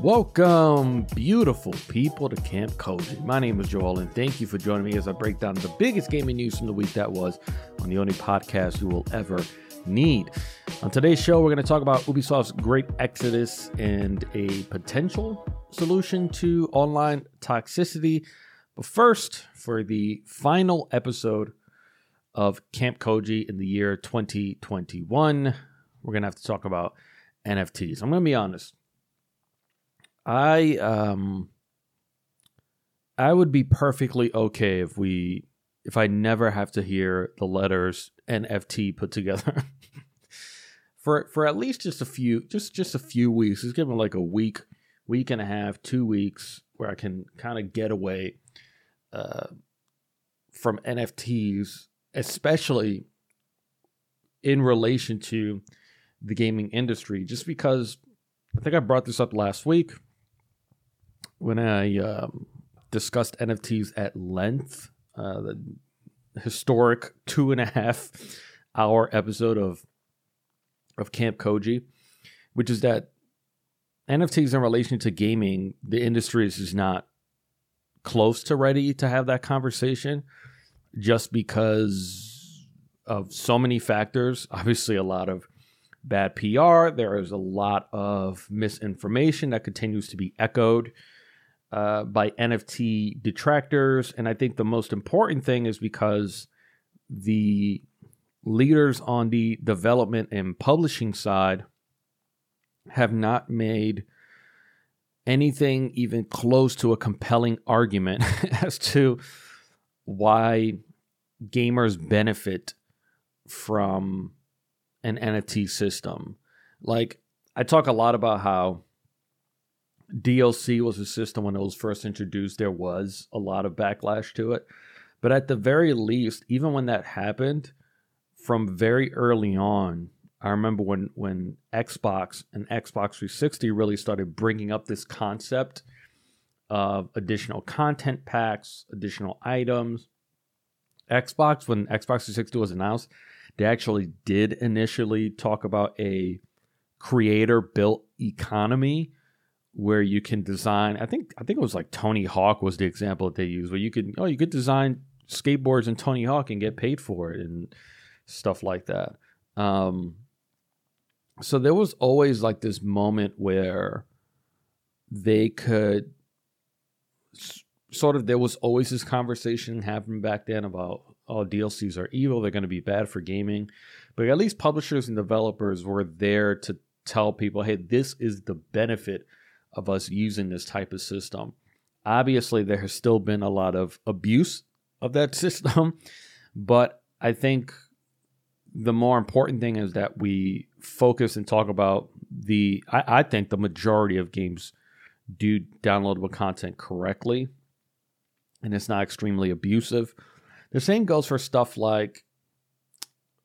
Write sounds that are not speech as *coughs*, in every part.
Welcome, beautiful people, to Camp Koji. My name is Joel, and thank you for joining me as I break down the biggest gaming news from the week that was on the only podcast you will ever need. On today's show, we're going to talk about Ubisoft's great exodus and a potential solution to online toxicity. But first, for the final episode of Camp Koji in the year 2021, we're going to have to talk about NFTs. I'm going to be honest. I um I would be perfectly okay if we if I never have to hear the letters NFT put together. *laughs* for for at least just a few just just a few weeks. Just give me like a week, week and a half, two weeks where I can kind of get away uh, from NFTs, especially in relation to the gaming industry. Just because I think I brought this up last week when I um, discussed NFTs at length, uh, the historic two and a half hour episode of of Camp Koji, which is that NFTs in relation to gaming, the industry is not close to ready to have that conversation just because of so many factors. Obviously, a lot of bad PR. There is a lot of misinformation that continues to be echoed uh, by NFT detractors. And I think the most important thing is because the leaders on the development and publishing side have not made anything even close to a compelling argument *laughs* as to why gamers benefit from an NFT system. Like, I talk a lot about how DLC was a system when it was first introduced, there was a lot of backlash to it. But at the very least, even when that happened, from very early on, I remember when when Xbox and Xbox 360 really started bringing up this concept of additional content packs, additional items. Xbox, when Xbox 360 was announced, they actually did initially talk about a creator built economy where you can design. I think I think it was like Tony Hawk was the example that they used, where you could oh you could design skateboards in Tony Hawk and get paid for it and stuff like that. Um, so there was always like this moment where they could sort of there was always this conversation happening back then about oh DLCs are evil, they're going to be bad for gaming. But at least publishers and developers were there to tell people, hey, this is the benefit of us using this type of system. Obviously, there has still been a lot of abuse of that *laughs* system, but I think the more important thing is that we focus and talk about the. I, I think the majority of games do downloadable content correctly, and it's not extremely abusive. The same goes for stuff like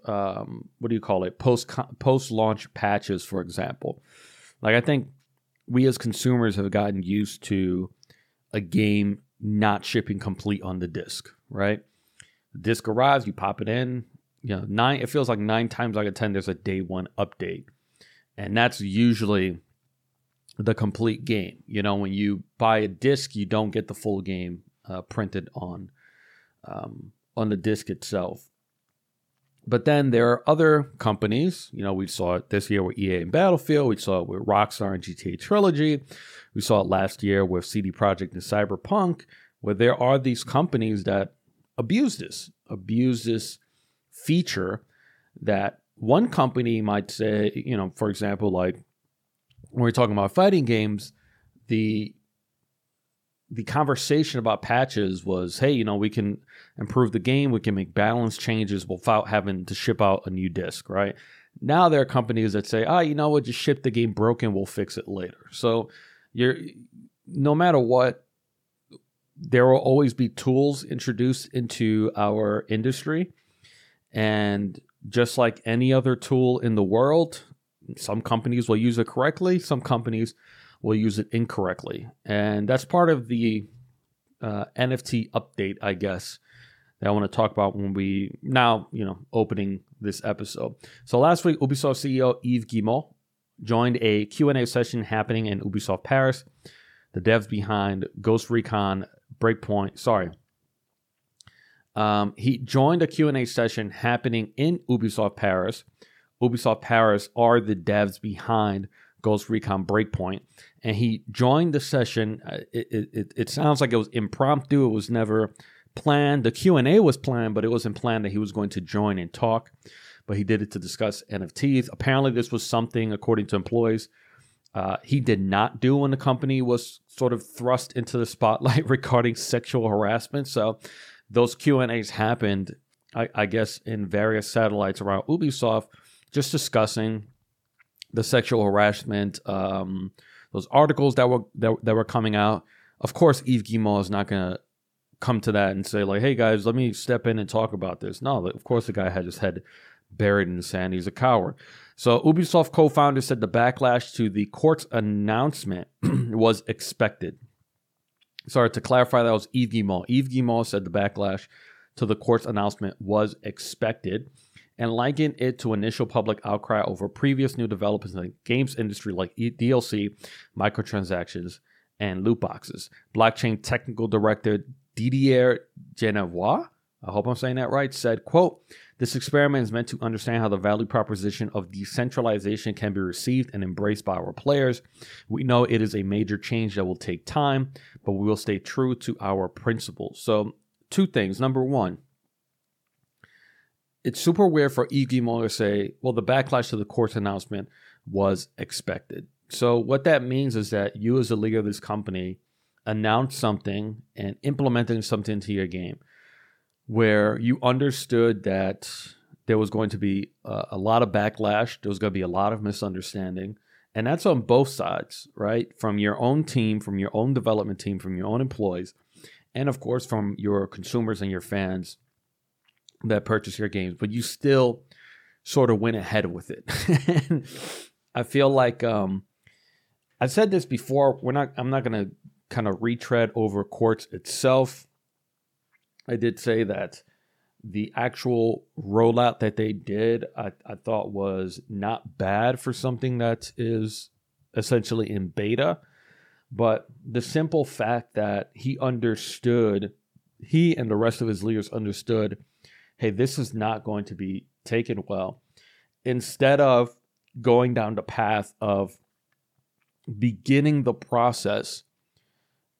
um, what do you call it? Post post launch patches, for example. Like I think we as consumers have gotten used to a game not shipping complete on the disc, right? The disc arrives, you pop it in. You know, nine. It feels like nine times out of ten, there's a day one update, and that's usually the complete game. You know, when you buy a disc, you don't get the full game uh, printed on um, on the disc itself. But then there are other companies. You know, we saw it this year with EA and Battlefield. We saw it with Rockstar and GTA Trilogy. We saw it last year with CD Projekt and Cyberpunk, where there are these companies that abuse this, abuse this feature that one company might say, you know, for example, like when we're talking about fighting games, the the conversation about patches was, hey, you know, we can improve the game, we can make balance changes without having to ship out a new disc, right? Now there are companies that say, ah, oh, you know what, just ship the game broken, we'll fix it later. So you're no matter what, there will always be tools introduced into our industry. And just like any other tool in the world, some companies will use it correctly, some companies will use it incorrectly. And that's part of the uh, NFT update, I guess, that I want to talk about when we now, you know, opening this episode. So last week, Ubisoft CEO Yves Guillemot joined a Q&A session happening in Ubisoft Paris. The devs behind Ghost Recon Breakpoint, sorry. Um, he joined a Q&A session happening in Ubisoft Paris. Ubisoft Paris are the devs behind Ghost Recon Breakpoint, and he joined the session. Uh, it, it, it sounds like it was impromptu. It was never planned. The Q and A was planned, but it wasn't planned that he was going to join and talk. But he did it to discuss NFTs. Apparently, this was something, according to employees, uh, he did not do when the company was sort of thrust into the spotlight *laughs* regarding sexual harassment. So those Q and A's happened, I, I guess, in various satellites around Ubisoft, just discussing the sexual harassment, um, those articles that were that, that were coming out. Of course, Yves Guillemot is not going to come to that and say like, "Hey guys, let me step in and talk about this." No, of course, the guy had his head buried in the sand. He's a coward. So, Ubisoft co-founder said the backlash to the Quartz announcement *clears throat* was expected. Sorry to clarify, that was Yves Guillemot. Yves Guillemot said the backlash to the Quartz announcement was expected and liken it to initial public outcry over previous new developments in the games industry like DLC, microtransactions, and loot boxes. Blockchain technical director Didier Genevois, I hope I'm saying that right, said, quote, this experiment is meant to understand how the value proposition of decentralization can be received and embraced by our players. We know it is a major change that will take time, but we will stay true to our principles. So, two things. Number one, it's super weird for Yves Guillemot to say, well, the backlash to the Quartz announcement was expected. So what that means is that you, as the leader of this company, announced something and implementing something into your game where you understood that there was going to be a, a lot of backlash, there was going to be a lot of misunderstanding. And that's on both sides, right? From your own team, from your own development team, from your own employees, and of course from your consumers and your fans that purchase your games, but you still sort of went ahead with it. *laughs* I feel like um, I've said this before. We're not. I'm not going to kind of retread over Quartz itself. I did say that the actual rollout that they did, I, I thought was not bad for something that is essentially in beta. But the simple fact that he understood, he and the rest of his leaders understood hey, this is not going to be taken well. Instead of going down the path of beginning the process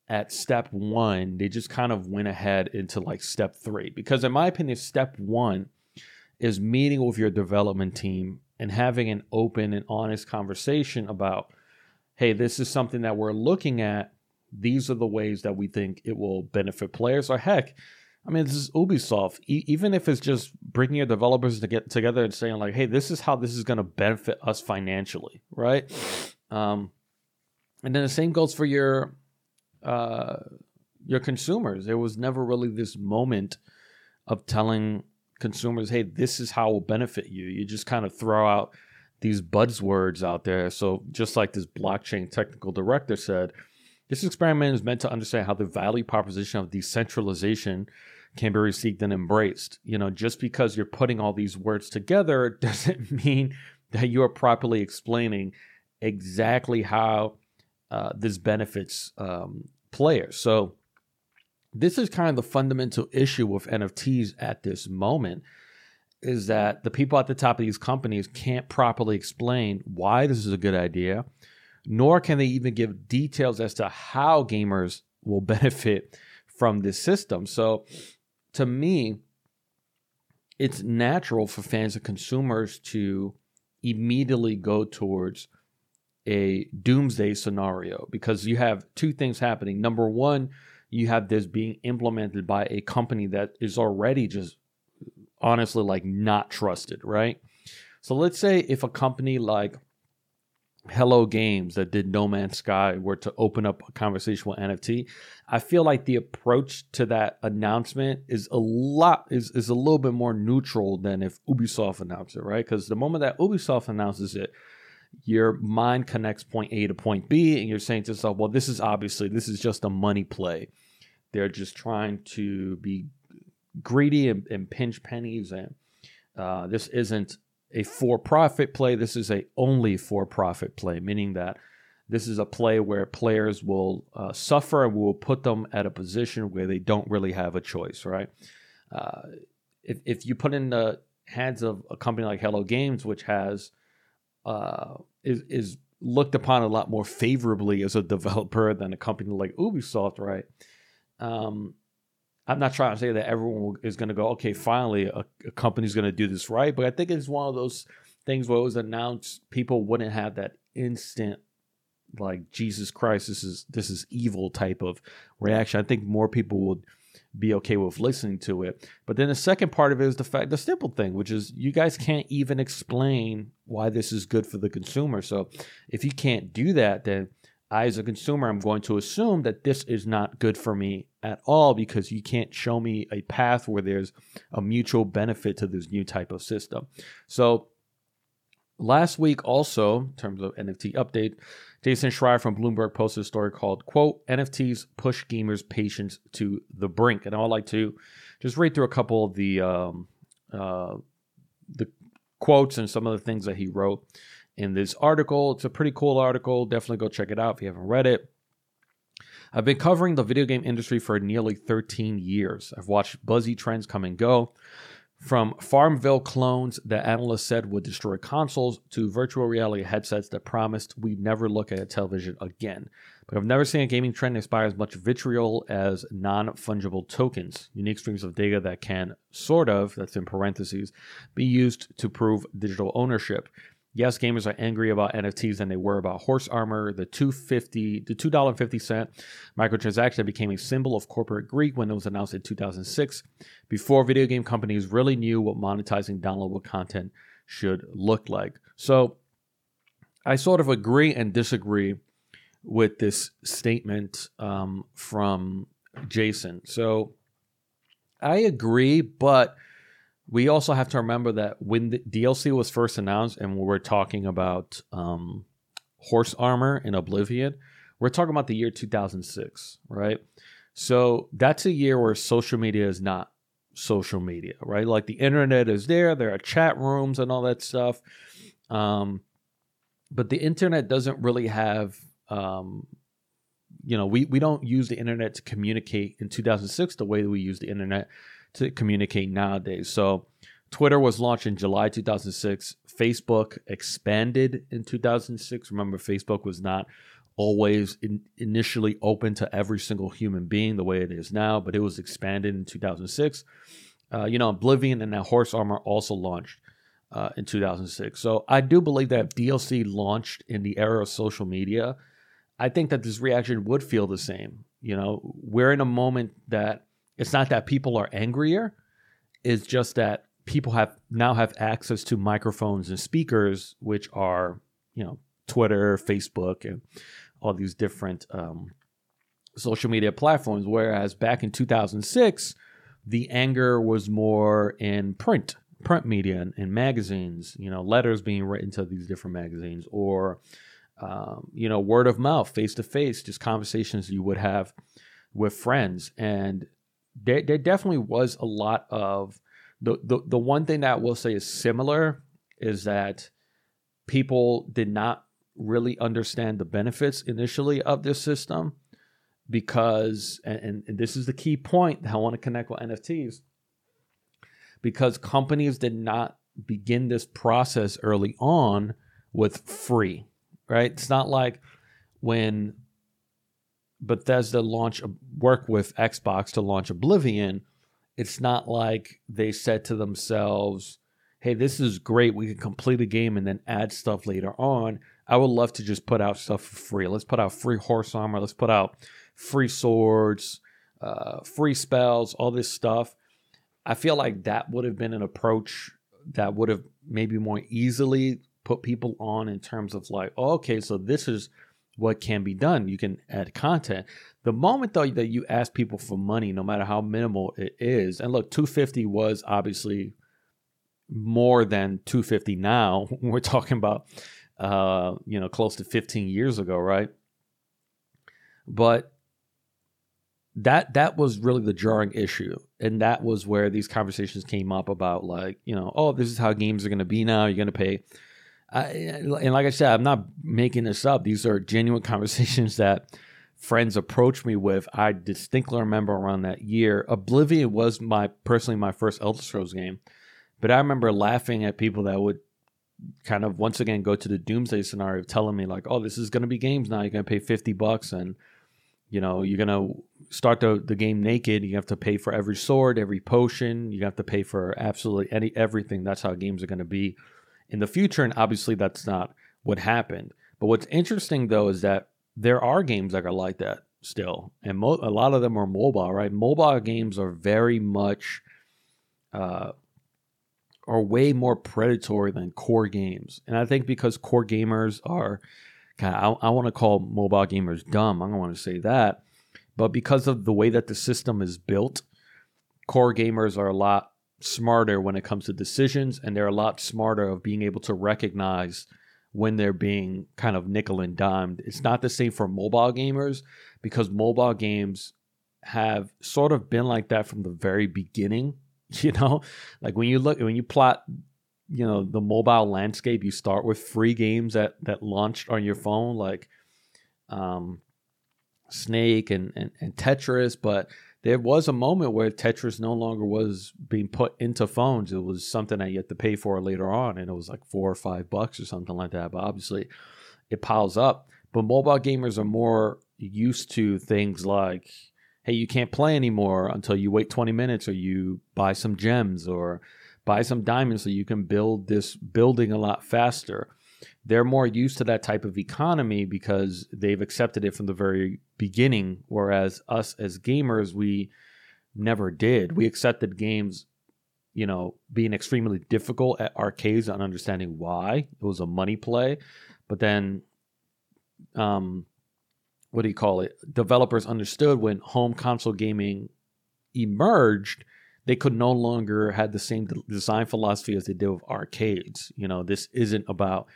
at step one, they just kind of went ahead into like step three. Because, in my opinion, step one is meeting with your development team and having an open and honest conversation about, hey, this is something that we're looking at. These are the ways that we think it will benefit players. Or heck, I mean, this is Ubisoft. E- even if it's just bringing your developers to get together and saying like, "Hey, this is how this is going to benefit us financially," right? Um, and then the same goes for your uh, your consumers. There was never really this moment of telling consumers, "Hey, this is how will benefit you." You just kind of throw out these buzzwords out there. So just like this blockchain technical director said, this experiment is meant to understand how the value proposition of decentralization can be received and embraced. You know, just because you're putting all these words together *laughs* doesn't mean that you are properly explaining exactly how uh, this benefits um, players. So, this is kind of the fundamental issue with NFTs at this moment is that the people at the top of these companies can't properly explain why this is a good idea, nor can they even give details as to how gamers will *laughs* benefit from this system. So to me, it's natural for fans and consumers to immediately go towards a doomsday scenario because you have two things happening. Number one, you have this being implemented by a company that is already just honestly like not trusted, right? So let's say if a company like Hello Games that did No Man's Sky were to open up a conversation with NFT, I feel like the approach to that announcement is a lot is is a little bit more neutral than if Ubisoft announced it, right? Because the moment that Ubisoft announces it, your mind connects point A to point B, and you're saying to yourself, "Well, this is obviously this is just a money play. They're just trying to be greedy and, and pinch pennies, and uh, this isn't a for-profit play. This is a only for-profit play, meaning that this is a play where players will uh, suffer and will put them at a position where they don't really have a choice, right? Uh, if, if you put in the hands of a company like Hello Games, which has uh, is is looked upon a lot more favorably as a *laughs* developer than a company like Ubisoft, right? Um, I'm not trying to say that everyone is going to go, okay, finally a, a company's going to do this right, but I think it's one of those things where it was announced, people wouldn't have that instant like Jesus Christ, this is this is evil type of reaction. I think more people would be okay with listening to it. But then the second part of it is the fact, the simple thing, which is you guys can't even explain why this is good for the consumer. So if you can't do that, then I, as a consumer, I'm going to assume that this is not good for me at all because you can't show me a path where there's a mutual benefit to this new type of system. So last week, also, in terms of NFT update, Jason Schreier from Bloomberg posted a story called, quote, NFTs push gamers' patience to the brink. And I would like to just read through a couple of the, um, uh, the quotes and some of the things that he wrote in this article. It's a pretty cool article. Definitely go check it out if you haven't read it. I've been covering the video game industry for nearly 13 years. I've watched buzzy trends come and go. From Farmville clones that analysts said would destroy consoles to virtual reality headsets that promised we'd never look at a television again. But I've never seen a gaming trend inspire as much vitriol as non fungible tokens, unique streams of data that can, sort of, that's in parentheses, be used to prove digital ownership. Yes, gamers are angry about NFTs than they were about horse armor. The two fifty, the two dollar fifty cent microtransaction became a symbol of corporate greed when it was announced in two thousand six, before video game companies really knew what monetizing downloadable content should look like. So, I sort of agree and disagree with this statement um, from Jason. So, I agree, but we also have to remember that when the DLC was first announced, and we are talking about um, horse armor in Oblivion, we're talking about the year 2006, right? So that's a year where social media is not social media, right? Like the internet is there, there are chat rooms and all that stuff. Um, but the internet doesn't really have, um, you know, we, we don't use the internet to communicate in 2006 the way that we use the internet to communicate nowadays. So Twitter was launched in July 2006. Facebook expanded in 2006. Remember, Facebook was not always in, initially open to every single human being the way it is now, but it was expanded in 2006. Uh, you know, Oblivion and now Horse Armor also launched uh, in 2006. So I do believe that DLC launched in the era of social media. I think that this reaction would feel the same. You know, we're in a moment that it's not that people are angrier, it's just that people have now have access to microphones and speakers, which are, you know, Twitter, Facebook, and all these different um, social media platforms. Whereas back in 2006, the anger was more in print, print media, and, and magazines. You know, letters being written to these different magazines, or um, you know, word of mouth, face to face, just conversations you would have with friends. And there, there definitely was a lot of the, the the one thing that I will say is similar is that people did not really understand the benefits initially of this system because and, and this is the key point that I want to connect with NFTs because companies did not begin this process early on with free, right? It's not like when Bethesda launch work with Xbox to launch Oblivion, it's not like they said to themselves, "Hey, this is great. We can complete a game and then add stuff later on." I would love to just put out stuff for free. Let's put out free horse armor. Let's put out free swords, uh, free spells, all this stuff. I feel like that would have been an approach that would have maybe more easily put people on in terms of like, oh, okay, so this is what can be done. You can add content. The moment though that you ask people for money, no matter how minimal it is, and look, 250 was obviously more than 250 now. *laughs* We're talking about uh, you know, close to 15 years ago, right? But that that was really the jarring issue and that was where these conversations came up about like you know oh this is how games are to be now you're to pay I, and like i said i'm not making this up. These are genuine *laughs* conversations that friends approached me with. I distinctly remember around that year. Oblivion was my personally my first elder scrolls game but i remember laughing at people that would kind of once again go to the doomsday scenario telling me like oh this is going to be games now. You're going to pay 50 bucks and you know you're gonna start the, the game naked. You have to pay for every sword every potion. You have to pay for absolutely any everything. That's how games are going to be in the future and obviously that's not what happened but what's interesting though is that there are games that are like that still and mo- a lot of them are mobile right mobile games are very much uh, are way more predatory than core games and i think because core gamers are kind of I, I want to call mobile gamers dumb. I don't want to say that. But because of the way that the system is built, core gamers are a lot smarter when it comes to decisions, and they're a lot smarter of being able to recognize when they're being kind of nickel and dimed. It's not the same for mobile gamers because mobile games have sort of been like that from the very beginning. *laughs* You know, like when you look when you plot you know the mobile landscape you start with free games that that launched on your phone like um snake and, and and tetris but there was a moment where tetris no longer was being put into phones it was something that you had to pay for later on and it was like four or five bucks or something like that but obviously it piles up but mobile gamers are more used to things like hey you can't play anymore until you wait 20 minutes or you buy some gems or buy some diamonds so you can build this building a lot faster. They're more used to that type of economy because they've accepted it from the very beginning. Whereas us as gamers, we never did. We accepted games, you know, being extremely difficult at arcades and understanding why. It was a money play. But then, um, what do you call it? Developers understood when home console gaming emerged they could no longer have the same design philosophy as they did with arcades. You know, this isn't about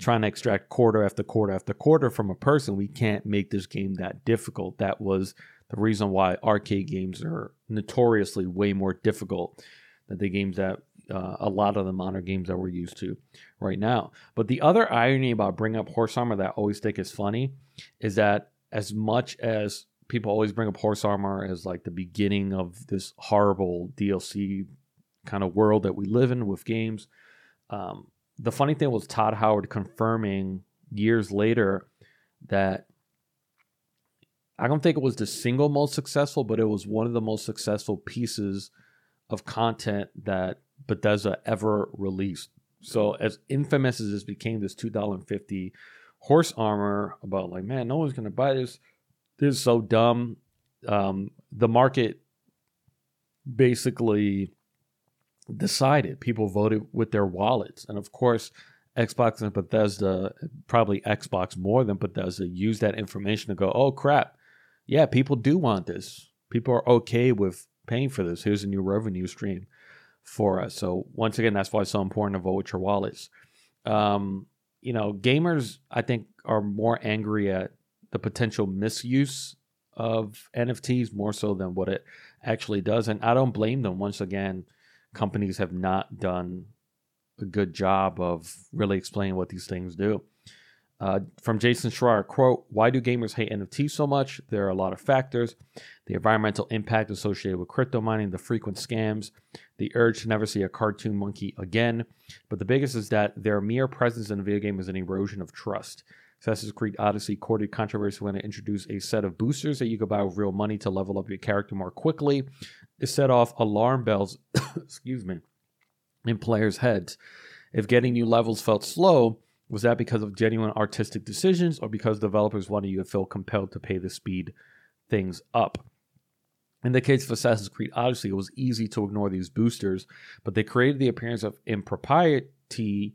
trying to extract quarter after quarter after quarter from a person. We can't make this game that difficult. That was the reason why arcade games are notoriously way more difficult than the games that uh, a lot of the modern games that we're used to right now. But the other irony about bringing up horse armor that I always think is funny is that as much as people always bring up horse armor as like the beginning of this horrible DLC kind of world that we live in with games. Um, the funny thing was Todd Howard confirming years later that I don't think it was the single most successful, but it was one of the most successful pieces of content that Bethesda ever released. So as infamous as this became, this two dollar and fifty horse armor about like, man, no one's gonna buy this this is so dumb. Um, the market basically decided. People voted with their wallets, and of course, Xbox and Bethesda, probably Xbox more than Bethesda, used that information to go, "Oh crap, yeah, people do want this. People are okay with paying for this. Here's a new revenue stream for us." So once again, that's why it's so important to vote with your wallets. Um, you know, gamers, I think, are more angry at the potential misuse of NFTs more so than what it actually does. And I don't blame them. Once again, companies have not done a good job of really explaining what these things do. Uh, from Jason Schreier, quote, why do gamers hate NFTs so much? There are a lot of factors. The environmental impact associated with crypto mining, the frequent scams, the urge to never see a cartoon monkey again. But the biggest is that their mere presence in a video game is an erosion of trust. Assassin's Creed Odyssey courted controversy when it introduced a set of boosters that you could buy with real money to level up your character more quickly. It set off alarm bells, *coughs* excuse me, in players' heads. If getting new levels felt slow, was that because of genuine artistic decisions or because developers wanted you to feel compelled to pay to speed things up? In the case of Assassin's Creed Odyssey, it was easy to ignore these boosters, but they created the appearance of impropriety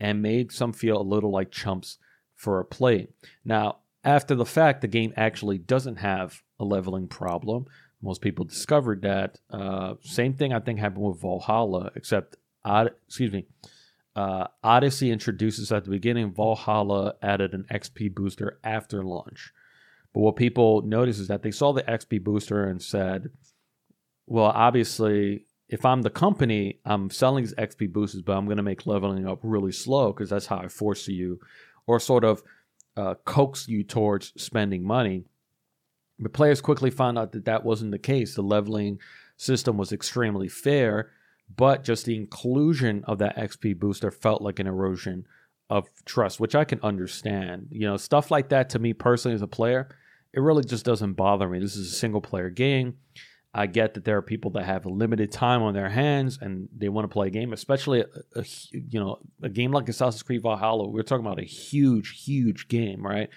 and made some feel a little like chumps for a play. Now, after the fact, the game actually doesn't have a leveling problem. Most people discovered that. Uh, same thing I think happened with Valhalla, except excuse me, uh, Odyssey introduces at the beginning. Valhalla added an XP booster after launch. But what people noticed is that they saw the XP booster and said, well, obviously, if I'm the company, I'm selling these XP boosters, but I'm going to make leveling up really slow because that's how I force you or sort of uh, coax you towards spending money. But players quickly found out that that wasn't the case. The leveling system was extremely fair, but just the inclusion of that XP booster felt like an erosion of trust, which I can understand. You know, stuff like that to me personally as a player, it really just doesn't bother me. This is a single player game. I get that there are people that have limited time on their hands and they want to play a game, especially a, a you know a game like Assassin's Creed Valhalla. We're talking about a huge, huge game, right?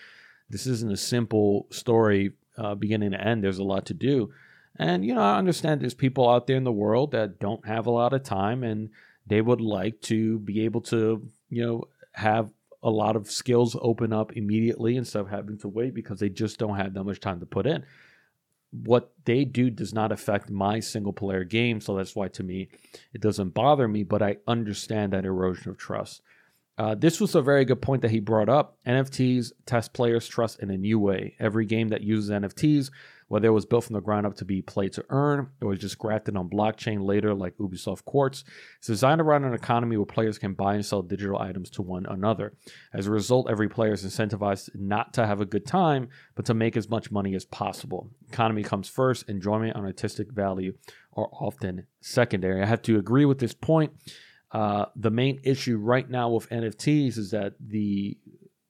This isn't a simple story uh, beginning to end. There's a lot to do, and you know I understand there's people out there in the world that don't have a lot of time and they would like to be able to you know have a lot of skills open up immediately instead of having to wait because they just don't have that much time to put in what they do does not affect my single player game. So that's why to me it doesn't bother me, but I understand that erosion of trust. Uh, this was a very good point that he brought up. NFTs test players' trust in a new way. Every game that uses NFTs whether it was built from the ground up to be play to earn or was just grafted on blockchain later like Ubisoft Quartz. It's designed around an economy where players can buy and sell digital items to one another. As a result, every player is incentivized not to have a good time, but to make as much money as possible. Economy comes first, enjoyment and artistic value are often secondary. I have to agree with this point. Uh, the main issue right now with NFTs is that the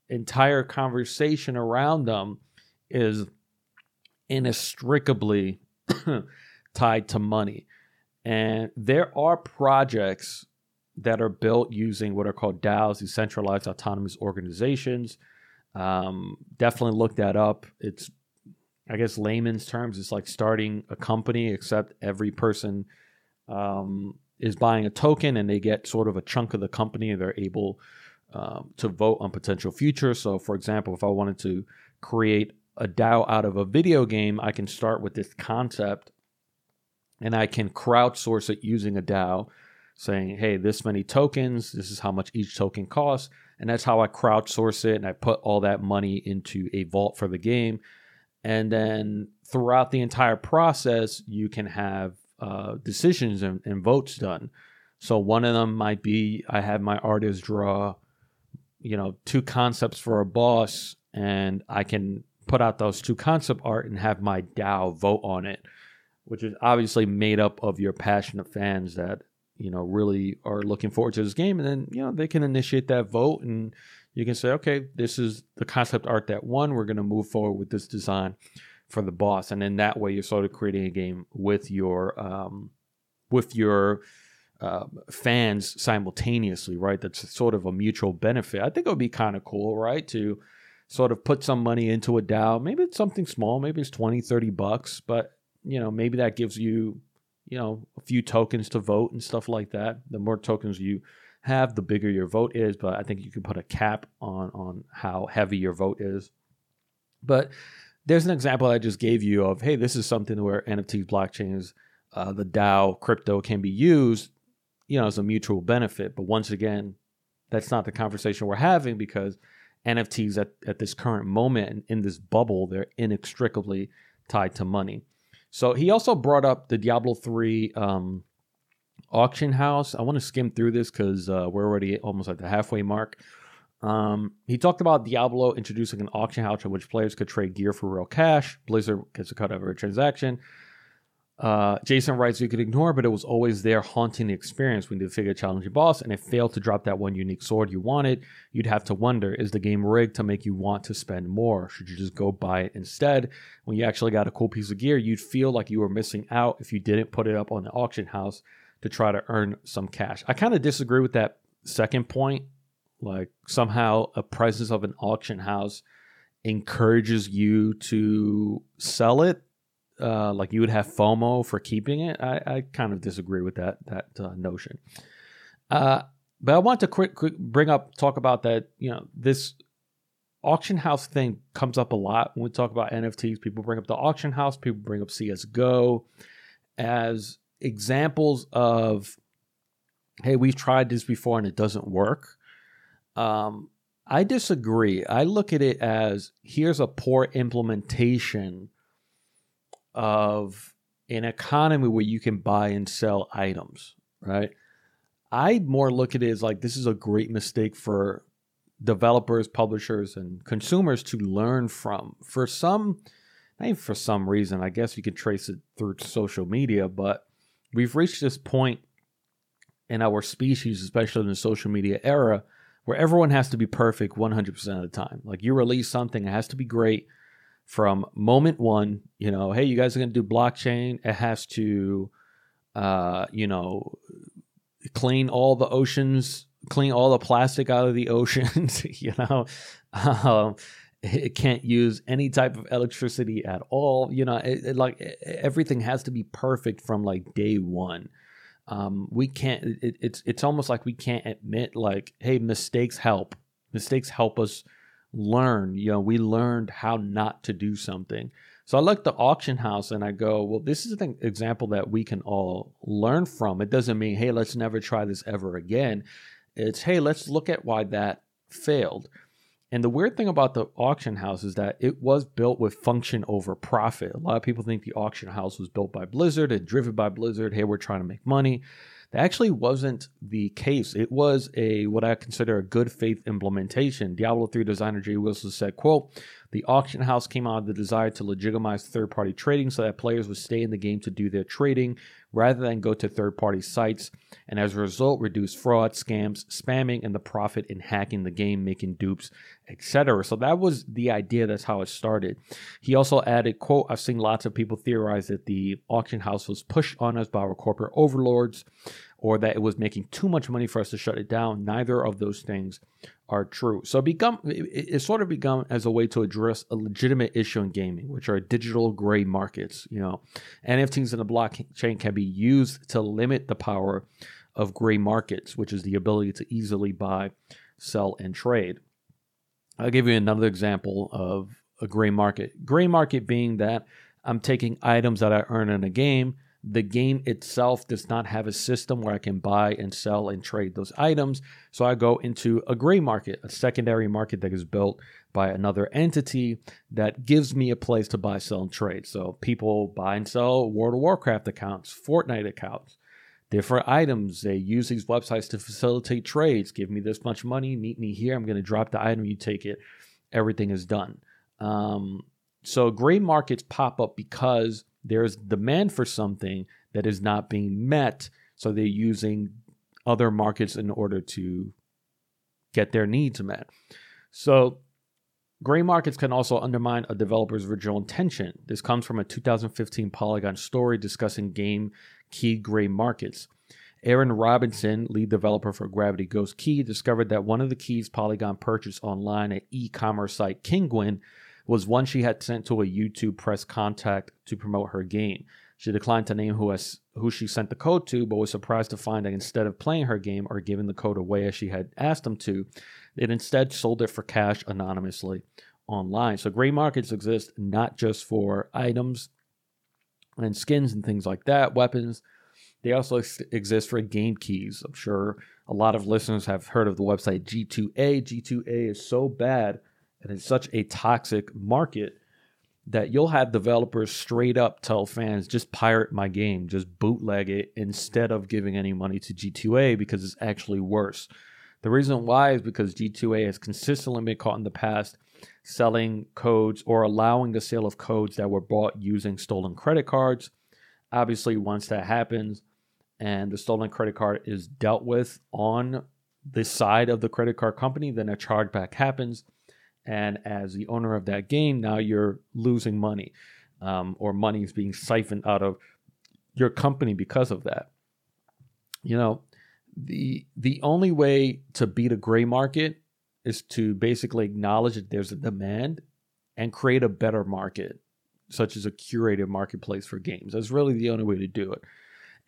entire conversation around them is inextricably *coughs* tied to money. And there are projects that are built using what are called DAOs, decentralized autonomous organizations. Um, definitely look that up. It's, I guess, layman's terms, it's like starting a company, except every person um, is buying a token and they get sort of a chunk of the company and they're able um, to vote on potential future. So, for example, if I wanted to create a DAO out of a video game, I can start with this concept and I can crowdsource it using a DAO, saying, hey, this many tokens, this is how much each token costs. And that's how I crowdsource it. And I put all that money into a vault for the game. And then throughout the entire process, you can have uh, decisions and, and votes done. So one of them might be I have my artist draw, you know, two concepts for a boss, and I can put out those two concept art and have my DAO vote on it, which is obviously made up of your passionate fans that you know really are looking forward to this game, and then you know they can initiate that vote, and you can say, okay, this is the concept art that won. We're going to move forward with this design for the boss, and then that way, you're sort of creating a game with your um, with your uh, fans simultaneously, right? That's sort of a mutual benefit. I think it would be kind of cool, right? To sort of put some money into a DAO. Maybe it's something small, maybe it's 20, 30 bucks, but you know, maybe that gives you, you know, a few tokens to vote and stuff like that. The more tokens you have, the bigger your vote is, but I think you can put a cap on on how heavy your vote is. But there's an example I just gave you of, hey, this is something where NFTs, blockchains, uh, the DAO, crypto can be used, you know, as a mutual benefit. But once again, that's not the conversation we're having because NFTs at, at this current moment in this bubble, they're inextricably tied to money. So he also brought up the Diablo 3 um, auction house. I want to skim through this because uh, we're already almost at the halfway mark. Um, he talked about Diablo introducing an auction house in which players could trade gear for real cash. Blizzard gets a cut of every transaction. Uh, Jason writes, you could ignore, but it was always there haunting the experience when you figure challenging boss and it failed to drop that one unique sword you wanted. You'd have to wonder, is the game rigged to make you want to spend more? Should you just go buy it instead? When you actually got a cool piece of gear, you'd feel like you were missing out if you didn't put it up on the auction house to try to earn some cash. I kind of disagree with that second point. Like somehow a presence of an auction house encourages you to sell it uh, like you would have FOMO for keeping it. I, I kind of disagree with that that uh, notion. Uh, but I want to quick, quick bring up talk about that. You know, this auction house thing comes up a lot when we talk about NFTs. People bring up the auction house. People bring up CS:GO as examples of, hey, we've tried this before and it doesn't work. Um, I disagree. I look at it as here's a poor implementation of an economy where you can buy and sell items, right? I more look at it as like this is a great mistake for developers, publishers, and consumers to learn from. For some, not for some reason, I guess you could trace it through social media, but we've reached this point in our species, especially in the social media era, where everyone has to be perfect 100% of the time. Like you release something, it has to be great from moment one. You know, hey, you guys are going to do blockchain. It has to, uh, you know, clean all the oceans, clean all the plastic out of the *laughs* oceans. *laughs* you know, um, it can't use any type of electricity at all. You know, it, it, like everything has to be perfect from like day one. Um, we can't. It, it's it's almost like we can't admit like, hey, mistakes help. Mistakes help us learn. You know, we learned how not to do something. So I look at the auction house and I go, well, this is an example that we can all learn from. It doesn't mean, hey, let's never try this ever again. It's, hey, let's look at why that failed. And the weird thing about the auction house is that it was built with function over profit. A lot of people think the auction house was built by Blizzard and driven by Blizzard. Hey, we're trying to make money. That actually wasn't the case. It was a what I consider a good faith implementation. Diablo 3 designer Jay Wilson said, quote, the auction house came out of the desire to legitimize third party trading so that players would stay in the game to do their trading rather than go to third party sites, and as a result, reduce fraud, scams, spamming, and the profit in hacking the game, making dupes, etc. So that was the idea. That's how it started. He also added, quote, I've seen lots of people theorize that the auction house was pushed on us by our corporate overlords or that it was making too much money for us to shut it down. Neither of those things are true. So it become it, it sort of become as a way to address a legitimate issue in gaming, which are digital gray markets. You know, NFTs in the blockchain can be used to limit the power of gray markets, which is the ability to easily buy, sell, and trade. I'll give you another example of a gray market. Gray market being that I'm taking items that I earn in a game the game itself does not have a system where I can buy and sell and trade those items. So I go into a gray market, a secondary market that is built by another entity that gives me a place to buy, sell, and trade. So people buy and sell World of Warcraft accounts, Fortnite accounts, different items. They use these websites to facilitate trades. Give me this much money, meet me here. I'm going to drop the item, you take it. Everything is done. Um, so gray markets pop up because there's demand for something that is not being met. So they're using other markets in order to get their needs met. So gray markets can also undermine a developer's original intention. This comes from a 2015 Polygon story discussing game key gray markets. Erin Robinson, lead developer for Gravity Ghost Key, discovered that one of the keys Polygon purchased online at e commerce site Kinguin was one she had sent to a YouTube press contact to promote her game. She declined to name who, has, who she sent the code to, but was surprised to find that instead of playing her game or giving the code away as she had asked them to, it instead sold it for cash anonymously online. So gray markets exist not just for items and skins and things like that, weapons. They also ex- exist for game keys. I'm sure a lot of listeners have heard of the website G2A. G2A is so bad and it's such a toxic market that you'll have developers straight up tell fans just pirate my game, just bootleg it instead of giving any money to G2A because it's actually worse. The reason why is because G2A has consistently been caught in the past selling codes or allowing the sale of codes that were bought using stolen credit cards. Obviously, once that happens and the stolen credit card is dealt with on the side of the credit card company, then a chargeback happens and as the owner of that game, now you're losing money, um, or money is being siphoned out of your company because of that. You know, the the only way to beat a gray market is to basically acknowledge that there's a demand and create a better market, such as a curated marketplace for games. That's really the only way to do it.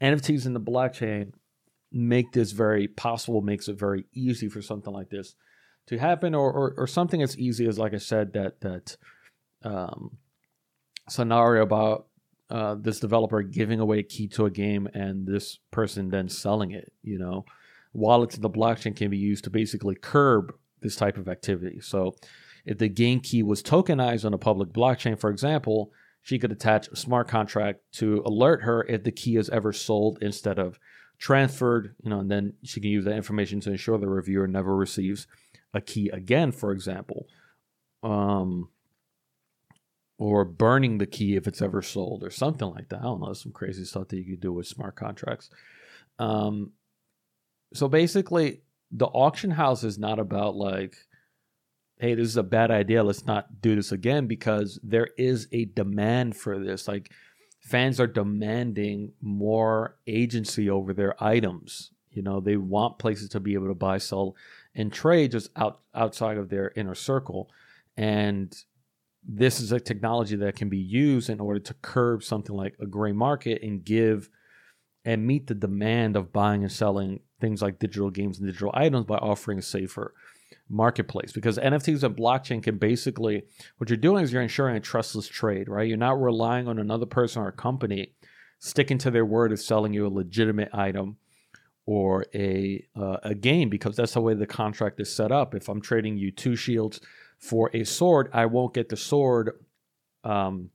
NFTs in the blockchain make this very possible, makes it very easy for something like this to happen, or, or, or something as easy as, like I said, that that um, scenario about uh, this developer giving away a key to a game and this person then selling it. You know, wallets in the blockchain can be used to basically curb this type of activity. So, if the game key was tokenized on a public blockchain, for example, she could attach a smart contract to alert her if the key is ever sold instead of transferred, you know, and then she can use that information to ensure the reviewer never receives a key again, for example. Um, or burning the key if it's ever sold or something like that. I don't know, some crazy stuff that you could do with smart contracts. Um, so basically, the auction house is not about like, hey, this is a bad idea. Let's not do this again because there is a demand for this. Like, fans are demanding more agency over their items. You know, they want places to be able to buy, sell, and trade just out outside of their inner circle. And this is a technology that can be used in order to curb something like a gray market and give and meet the demand of buying and selling things like digital games and digital items by offering a safer marketplace because NFTs and blockchain can basically what you're doing is you're ensuring a trustless trade, right? You're not relying on another person or company sticking to their word of selling you a legitimate item or a uh, a game because that's the way the contract is set up. If I'm trading you two shields for a sword, I won't get the sword um,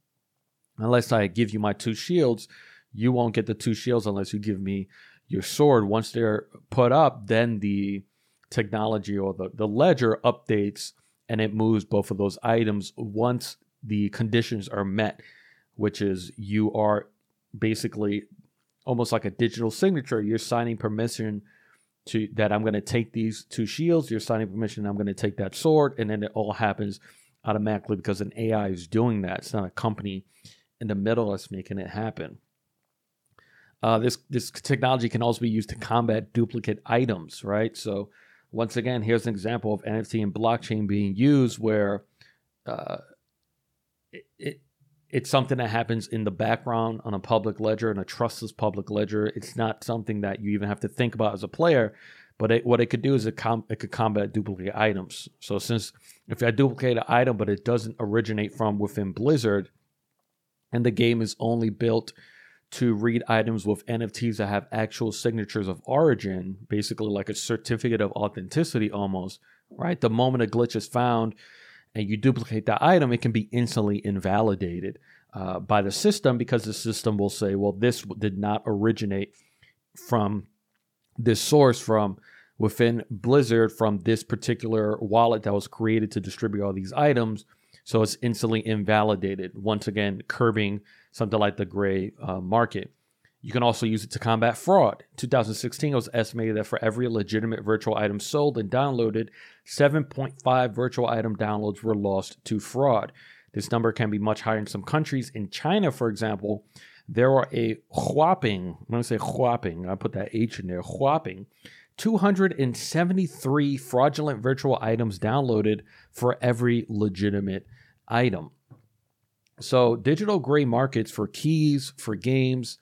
unless I give you my two shields. You won't get the two shields unless you give me your sword. Once they're put up, then the technology or the, the ledger updates and it moves both of those items once the conditions are met, which is you are basically almost like a digital signature. You're signing permission to that I'm going to take these two shields. You're signing permission. I'm going to take that sword, and then it all happens automatically because an AI is doing that. It's not a company in the middle that's making it happen. Uh, this this technology can also be used to combat duplicate items, right? So once again, here's an example of NFT and blockchain being used where uh, it, it it's something that happens in the background on a public ledger and a trustless public ledger. It's not something that you even have to think about as a player, but it, what it could do is it, com- it could combat duplicate items. So since if I duplicate an item but it doesn't originate from within Blizzard, and the game is only built to read items with NFTs that have actual signatures of origin, basically like a certificate of authenticity almost, right? The moment a glitch is found, and you duplicate that item, it can be instantly invalidated uh, by the system because the system will say, well, this did not originate from this source from within Blizzard from this particular wallet that was created to distribute all these items. So it's instantly invalidated, once again, curbing something like the gray uh, market. You can also use it to combat fraud. 2016, it was estimated that for every legitimate virtual item sold and downloaded, 7.5 virtual item downloads were lost to fraud. This number can be much higher in some countries. In China, for example, there are a whopping, I'm going to say whopping, I put that H in there, whopping 273 fraudulent virtual items downloaded for every legitimate item. So, digital gray markets for keys, for games,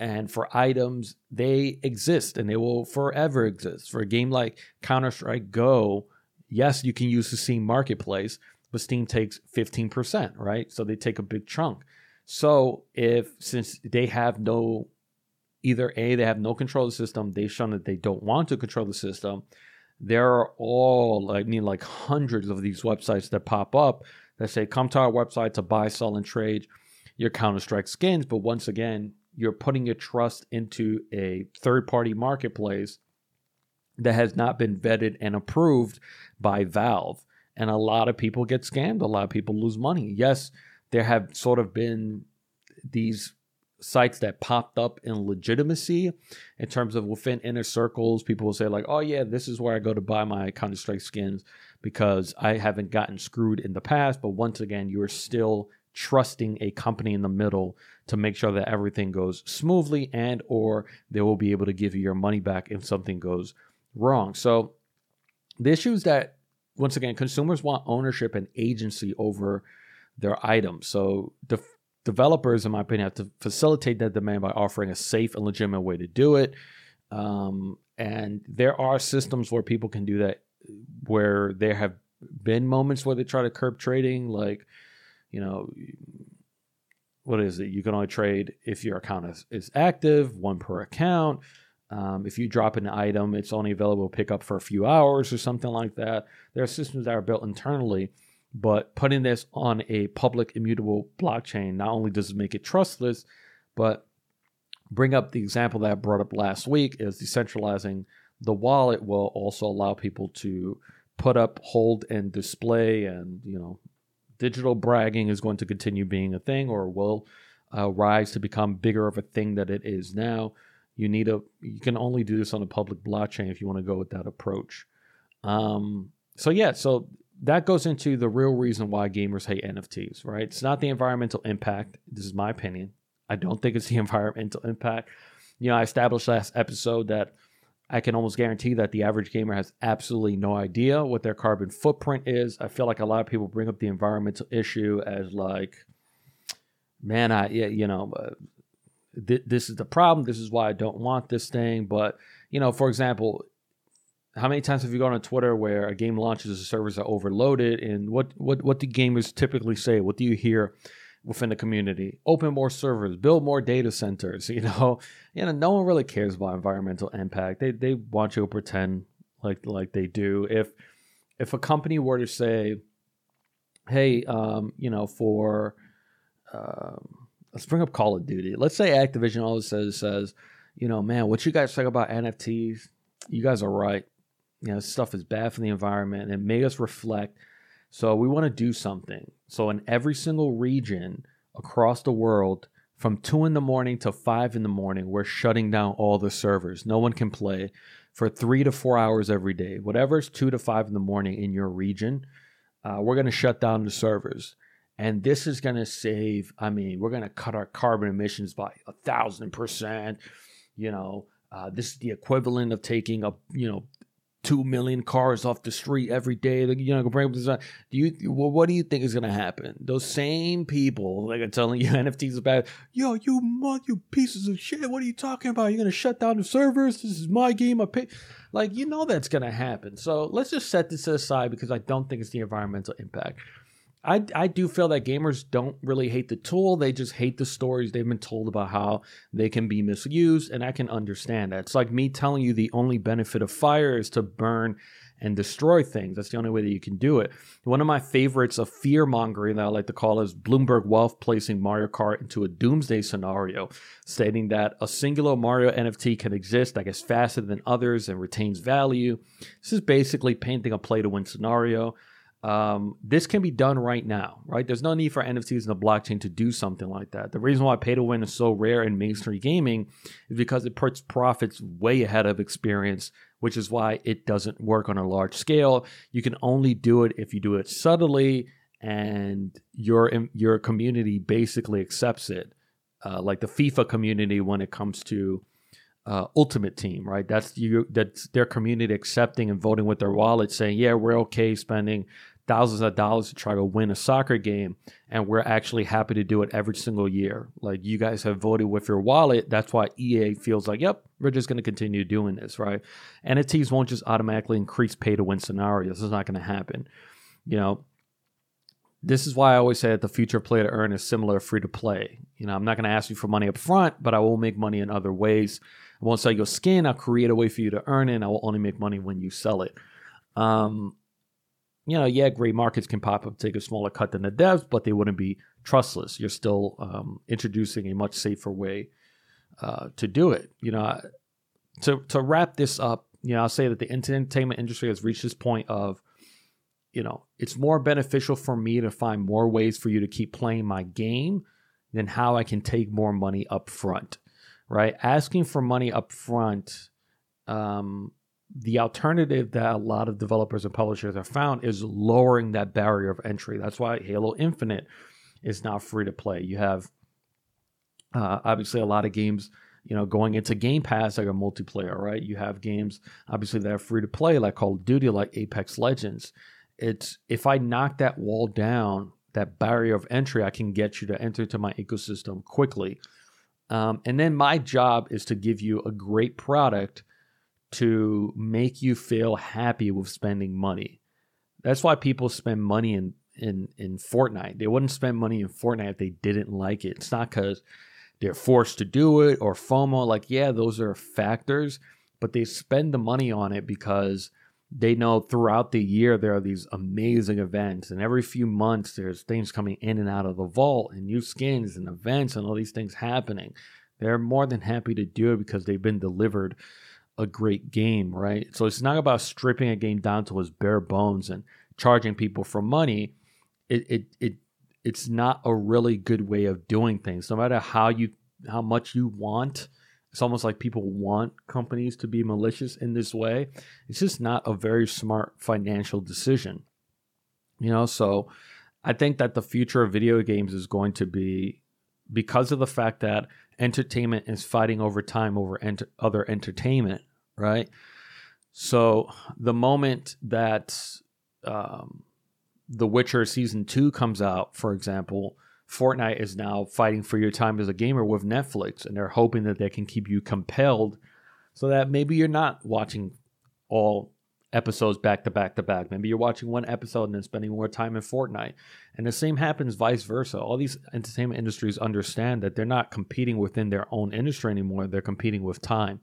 and for items, they exist and they will forever exist. For a game like Counter Strike Go, yes, you can use the Steam Marketplace, but Steam takes 15%, right? So they take a big chunk. So if since they have no either A, they have no control of the system, they've shown that they don't want to control the system. There are all I mean like hundreds of these websites that pop up that say come to our website to buy, sell, and trade your Counter Strike skins. But once again, you're putting your trust into a third party marketplace that has not been vetted and approved by Valve. And a lot of people get scammed. A lot of people lose money. Yes, there have sort of been these sites that popped up in legitimacy in terms of within inner circles. People will say, like, oh, yeah, this is where I go to buy my Counter Strike skins because I haven't gotten screwed in the past. But once again, you are still trusting a company in the middle to make sure that everything goes smoothly and or they will be able to give you your money back if something goes wrong. So the issue is that once again consumers want ownership and agency over their items. So the developers in my opinion have to facilitate that demand by offering a safe and legitimate way to do it. Um, and there are systems where people can do that where there have been moments where they try to curb trading like you know, what is it? You can only trade if your account is, is active, one per account. Um, if you drop an item, it's only available pick up for a few hours or something like that. There are systems that are built internally But putting this on a public immutable blockchain not only does it make it trustless, but bring up the example that I brought up last week is decentralizing the wallet will also allow people to put up, hold, and display, and you know, digital bragging is going to continue being a thing, or will uh, rise to become bigger of a thing that it is now. You need a. You can only do this on a public blockchain if you want to go with that approach. Um, so yeah, so that goes into the real reason why gamers hate NFTs, right? It's not the environmental impact. This is my opinion. I don't think it's the *laughs* environmental impact. You know, I established last episode that I can almost guarantee that the average gamer has absolutely no idea what their carbon footprint is. I feel like a lot of people bring up the environmental issue as like, man, I, you know, uh, th- this is the problem. This is why I don't want this thing. But, you know, for example, how many times have you gone on Twitter where a game launches, the servers are overloaded, and what what what do gamers typically say? What do you hear within the community? Open more servers, build more data centers. *laughs* You know, you know, no one really cares about environmental impact. They they want you to pretend like like they do. If if a company were to say, hey, um, you know, for um, let's bring up Call of Duty. Let's say Activision always says says, you know, man, what you guys think about NFTs? You guys are right you know, stuff is bad for the environment and it made us reflect. So we want to do something. So in every single region across the world, from two in the morning to five in the morning, we're shutting down all the servers. No one can play for three to four hours every day. Whatever's two to five in the morning in your region, uh, we're going to shut down the servers. And this is going to save, I mean, we're going to cut our carbon emissions by a thousand percent. You know, uh, this is the equivalent of taking a, you know, two million cars off the street every day. You know, bring. Do you? Well, what do you think is going to happen? Those same people like I'm telling you *laughs* NFTs are bad. Yo, you mud, you pieces of shit. What are you talking about? You're going to shut down the servers? This is my game. I pay. Like you know that's going to happen. So let's just set this aside because I don't think it's the environmental impact. I, I do feel that gamers don't really hate the tool. They just hate the stories they've been told about how they can be misused. And I can understand that. It's like me telling you the only benefit of fire is to burn and destroy things. That's the only way that you can do it. One of my favorites of fear mongering that I like to call is Bloomberg Wealth placing Mario Kart into a doomsday scenario, stating that a singular Mario NFT can exist, I guess, faster than others and retains value. This is basically painting a play to win scenario. Um, this can be done right now, right? There's no need for NFTs in the blockchain to do something like that. The reason why pay to win is so rare in mainstream gaming is because it puts profits way ahead of experience, which is why it doesn't work on a large scale. You can only do it if you do it subtly and your your community basically accepts it. Uh, like the FIFA community when it comes to uh, ultimate team, right? That's you. That's their community accepting and voting with their wallet, saying, "Yeah, we're okay spending thousands of dollars to try to win a soccer game, and we're actually happy to do it every single year. Like you guys have voted with your wallet. That's why EA feels like, yep, we're just going to continue doing this, right? NFTs won't just automatically increase pay to win scenarios. It's not going to happen. You know, this is why I always say that the future of play to earn is similar to free to play. You know, I'm not going to ask you for money up front, but I will make money in other ways. I won't sell your skin. I'll create a way for you to earn it. And I will only make money when you sell it. Um, you know, yeah, great markets can pop up, take a smaller cut than the devs, but they wouldn't be trustless. You're still um, introducing a much safer way uh, to do it. You know, to to wrap this up, you know, I'll say that the entertainment industry has reached this point of, you know, it's more beneficial for me to find more ways for you to keep playing my game than how I can take more money up front. Right, asking for money up front um, the alternative that a lot of developers and publishers have found is lowering that barrier of entry. That's why Halo Infinite is now free to play. You have uh, obviously a lot of games, you know, going into Game Pass like a multiplayer, right? You have games obviously that are free to play, like Call of Duty, like Apex Legends. It's if I knock that wall down, that barrier of entry, I can get you to enter into my ecosystem quickly. Um, and then my job is to give you a great product to make you feel happy with spending money. That's why people spend money in in in Fortnite. They wouldn't spend money in Fortnite if they didn't like it. It's not because they're forced to do it or FOMO. Like, yeah, those are factors, but they spend the money on it because They know throughout the year there are these amazing events, and every few months there's things coming in and out of the vault, and new skins and events, and all these things happening. They're more than happy to do it because they've been delivered a great game, right? So it's not about stripping a game down to its bare bones and charging people for money. It it it it's not a really good way of doing things. No matter how you how much you want it's almost like people want companies to be malicious in this way. It's just not a very smart financial decision. You know, so I think that the future of video games is going to be because of the fact that entertainment is fighting over time over ent- other entertainment, right? So the moment that um, The Witcher season two comes out, for example, Fortnite is now fighting for your time as a gamer with Netflix, and they're hoping that they can keep you compelled so that maybe you're not watching all episodes back to back to back. Maybe you're watching one episode and then spending more time in Fortnite. And the same happens vice versa. All these entertainment industries understand that they're not competing within their own industry anymore, they're competing with time.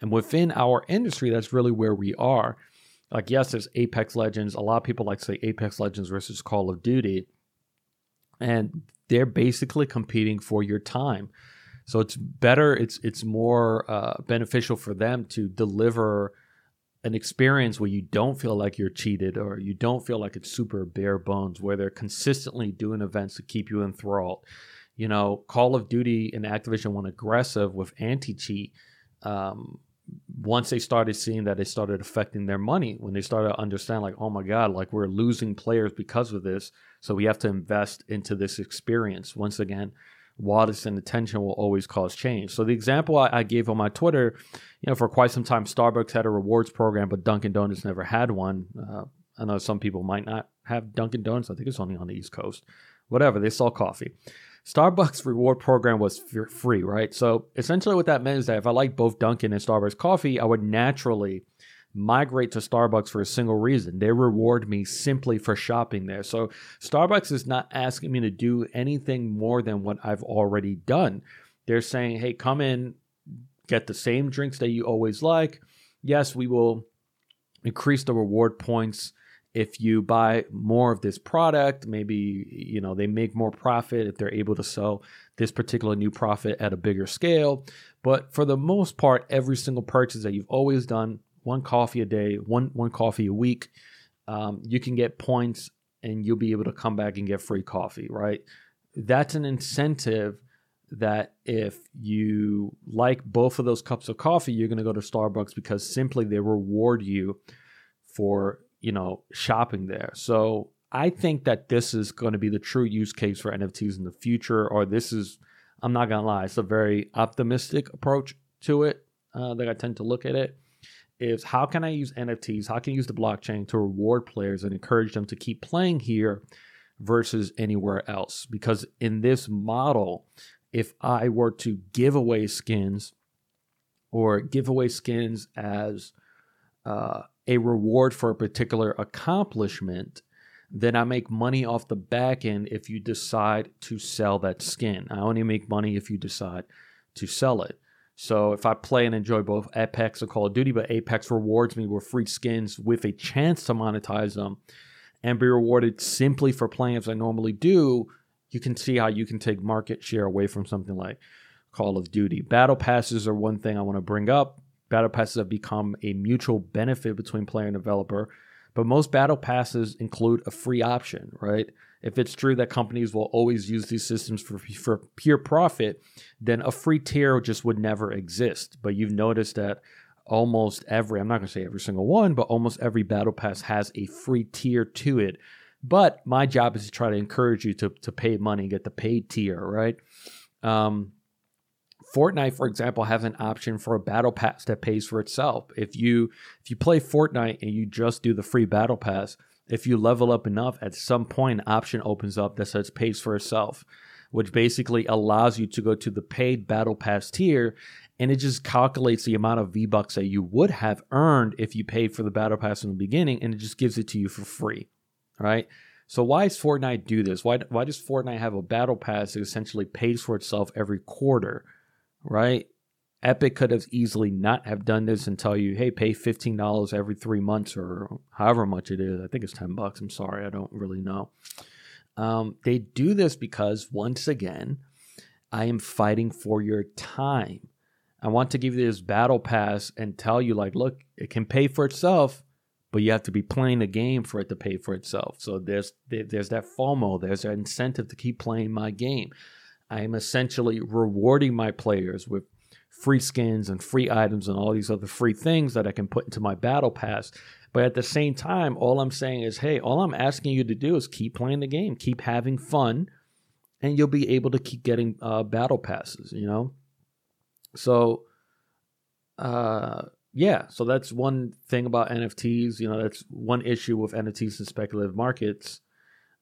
And within our industry, that's really where we are. Like, yes, there's Apex Legends. A lot of people like to say Apex Legends versus Call of Duty. And they're basically competing for your time. So it's better, it's it's more uh, beneficial for them to deliver an experience where you don't feel like you're cheated or you don't feel like it's super bare bones, where they're consistently doing events to keep you enthralled. You know, Call of Duty and Activision went aggressive with anti cheat. Um, once they started seeing that it started affecting their money, when they started to understand, like, oh my God, like we're losing players because of this. So we have to invest into this experience. Once again, Wallace and attention will always cause change. So the example I, I, gave on my Twitter, you know, for quite some time, Starbucks had a rewards program, but Dunkin' Donuts never had one. Uh, I know some people might not have Dunkin' Donuts. I think it's only on the East Coast. Whatever, they sell coffee. Starbucks reward program was free, right? So essentially, what that meant is that if I like both Dunkin' and Starbucks coffee, I would naturally migrate to Starbucks for a single reason. They reward me simply for shopping there. So Starbucks is not asking me to do anything more than what I've already done. They're saying, hey, come in, get the same drinks that you always like. Yes, we will increase the reward points if you buy more of this product maybe you know they make more profit if they're able to sell this particular new profit at a bigger scale but for the most part every single purchase that you've always done one coffee a day, one one coffee a week. Um, you can get points, and you'll be able to come back and get free coffee. Right? That's an incentive that if you like both of those cups of coffee, you're going to go to Starbucks because simply they reward you for you know shopping there. So I think that this is going to be the true use case for NFTs in the future, or this is, I'm not going to lie, it's a very optimistic approach to it uh, that I tend to look at it is how can I use NFTs? How can I use the blockchain to reward players and encourage them to keep playing here versus anywhere else? Because in this model, if I were to give away skins or give away skins as uh, a reward for a particular accomplishment, then I make money off the back end if you decide to sell that skin. I only make money if you decide to sell it. So if I play and enjoy both Apex and Call of Duty, but Apex rewards me with free skins with a chance to monetize them and be rewarded simply for playing as I normally do, you can see how you can take market share away from something like Call of Duty. Battle passes are one thing I want to bring up. Battle passes have become a mutual benefit between player and developer, but most battle passes include a free option, right? if it's true that companies will always use these systems for, for pure profit, then a free tier just would never exist. But you've noticed that almost every, I'm not going to say every single one, but almost every battle pass has a free tier to it. But my job is to try to encourage you to, to pay money get the paid tier, right? Um, Fortnite, for example, has an option for a battle pass that pays for itself. If you if you play Fortnite and you just do the free battle pass, if you level up enough, at some point, an option opens up that says pays for itself, which basically allows you to go to the paid battle pass tier and it just calculates the amount of V bucks that you would have earned if you paid for the battle pass in the beginning, and it just gives it to you for free, right? So why does Fortnite do this? Why why does Fortnite have a battle pass that essentially pays for itself every quarter, right? Epic could have easily not have done this and tell you, hey, pay fifteen dollars every three months or however much it is. I think it's ten bucks. I'm sorry, I don't really know. Um, they do this because once again, I am fighting for your time. I want to give you this battle pass and tell you, like, look, it can pay for itself, but you have to be playing the game for it to pay for itself. So there's there's that FOMO, there's an incentive to keep playing my game. I am essentially rewarding my players with free skins and free items and all these other free things that I can put into my battle pass. But at the same time, all I'm saying is, hey, all I'm asking you to do is keep playing the game, keep having fun, and you'll be able to keep getting uh, battle passes, you know? So, uh, yeah, so that's one thing about NFTs. You know, that's one issue with NFTs and speculative markets.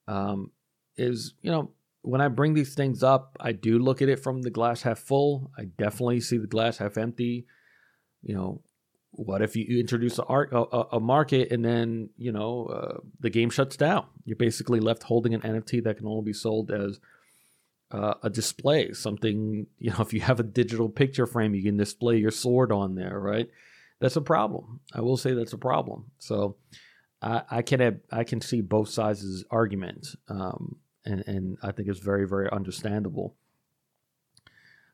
Um, is you know when I bring these things up, I do look at it from the glass half full. I definitely see the glass half empty. You know, what if you introduce a, art, a, a market and then you know uh, the game shuts down? You're basically left holding an NFT that can only be sold as uh, a display. Something you know, if you have a digital picture frame, you can display your sword on there, right? That's a problem. I will say that's a problem. So I, I can have, I can see both sides' argument. Um, and and I think it's very very understandable.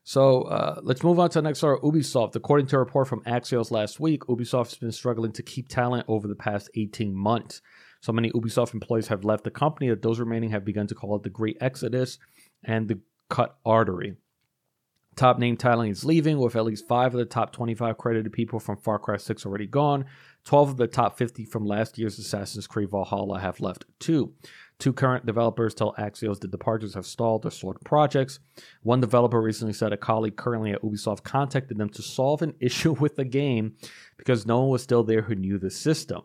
So uh, let's move on to the next story. Ubisoft, according to a report from Axios last week, Ubisoft has been struggling to keep talent over the past 18 months. So many Ubisoft employees have left the company that those remaining have begun to call it the Great Exodus and the Cut Artery. Top name talent is leaving, with at least five of the top 25 credited people from Far Cry 6 already gone. 12 of the top 50 from last year's Assassin's Creed Valhalla have left too. Two current developers tell Axios the departures have stalled sort of projects. One developer recently said a colleague currently at Ubisoft contacted them to solve an *laughs* issue with the game because no one was still there who knew the system.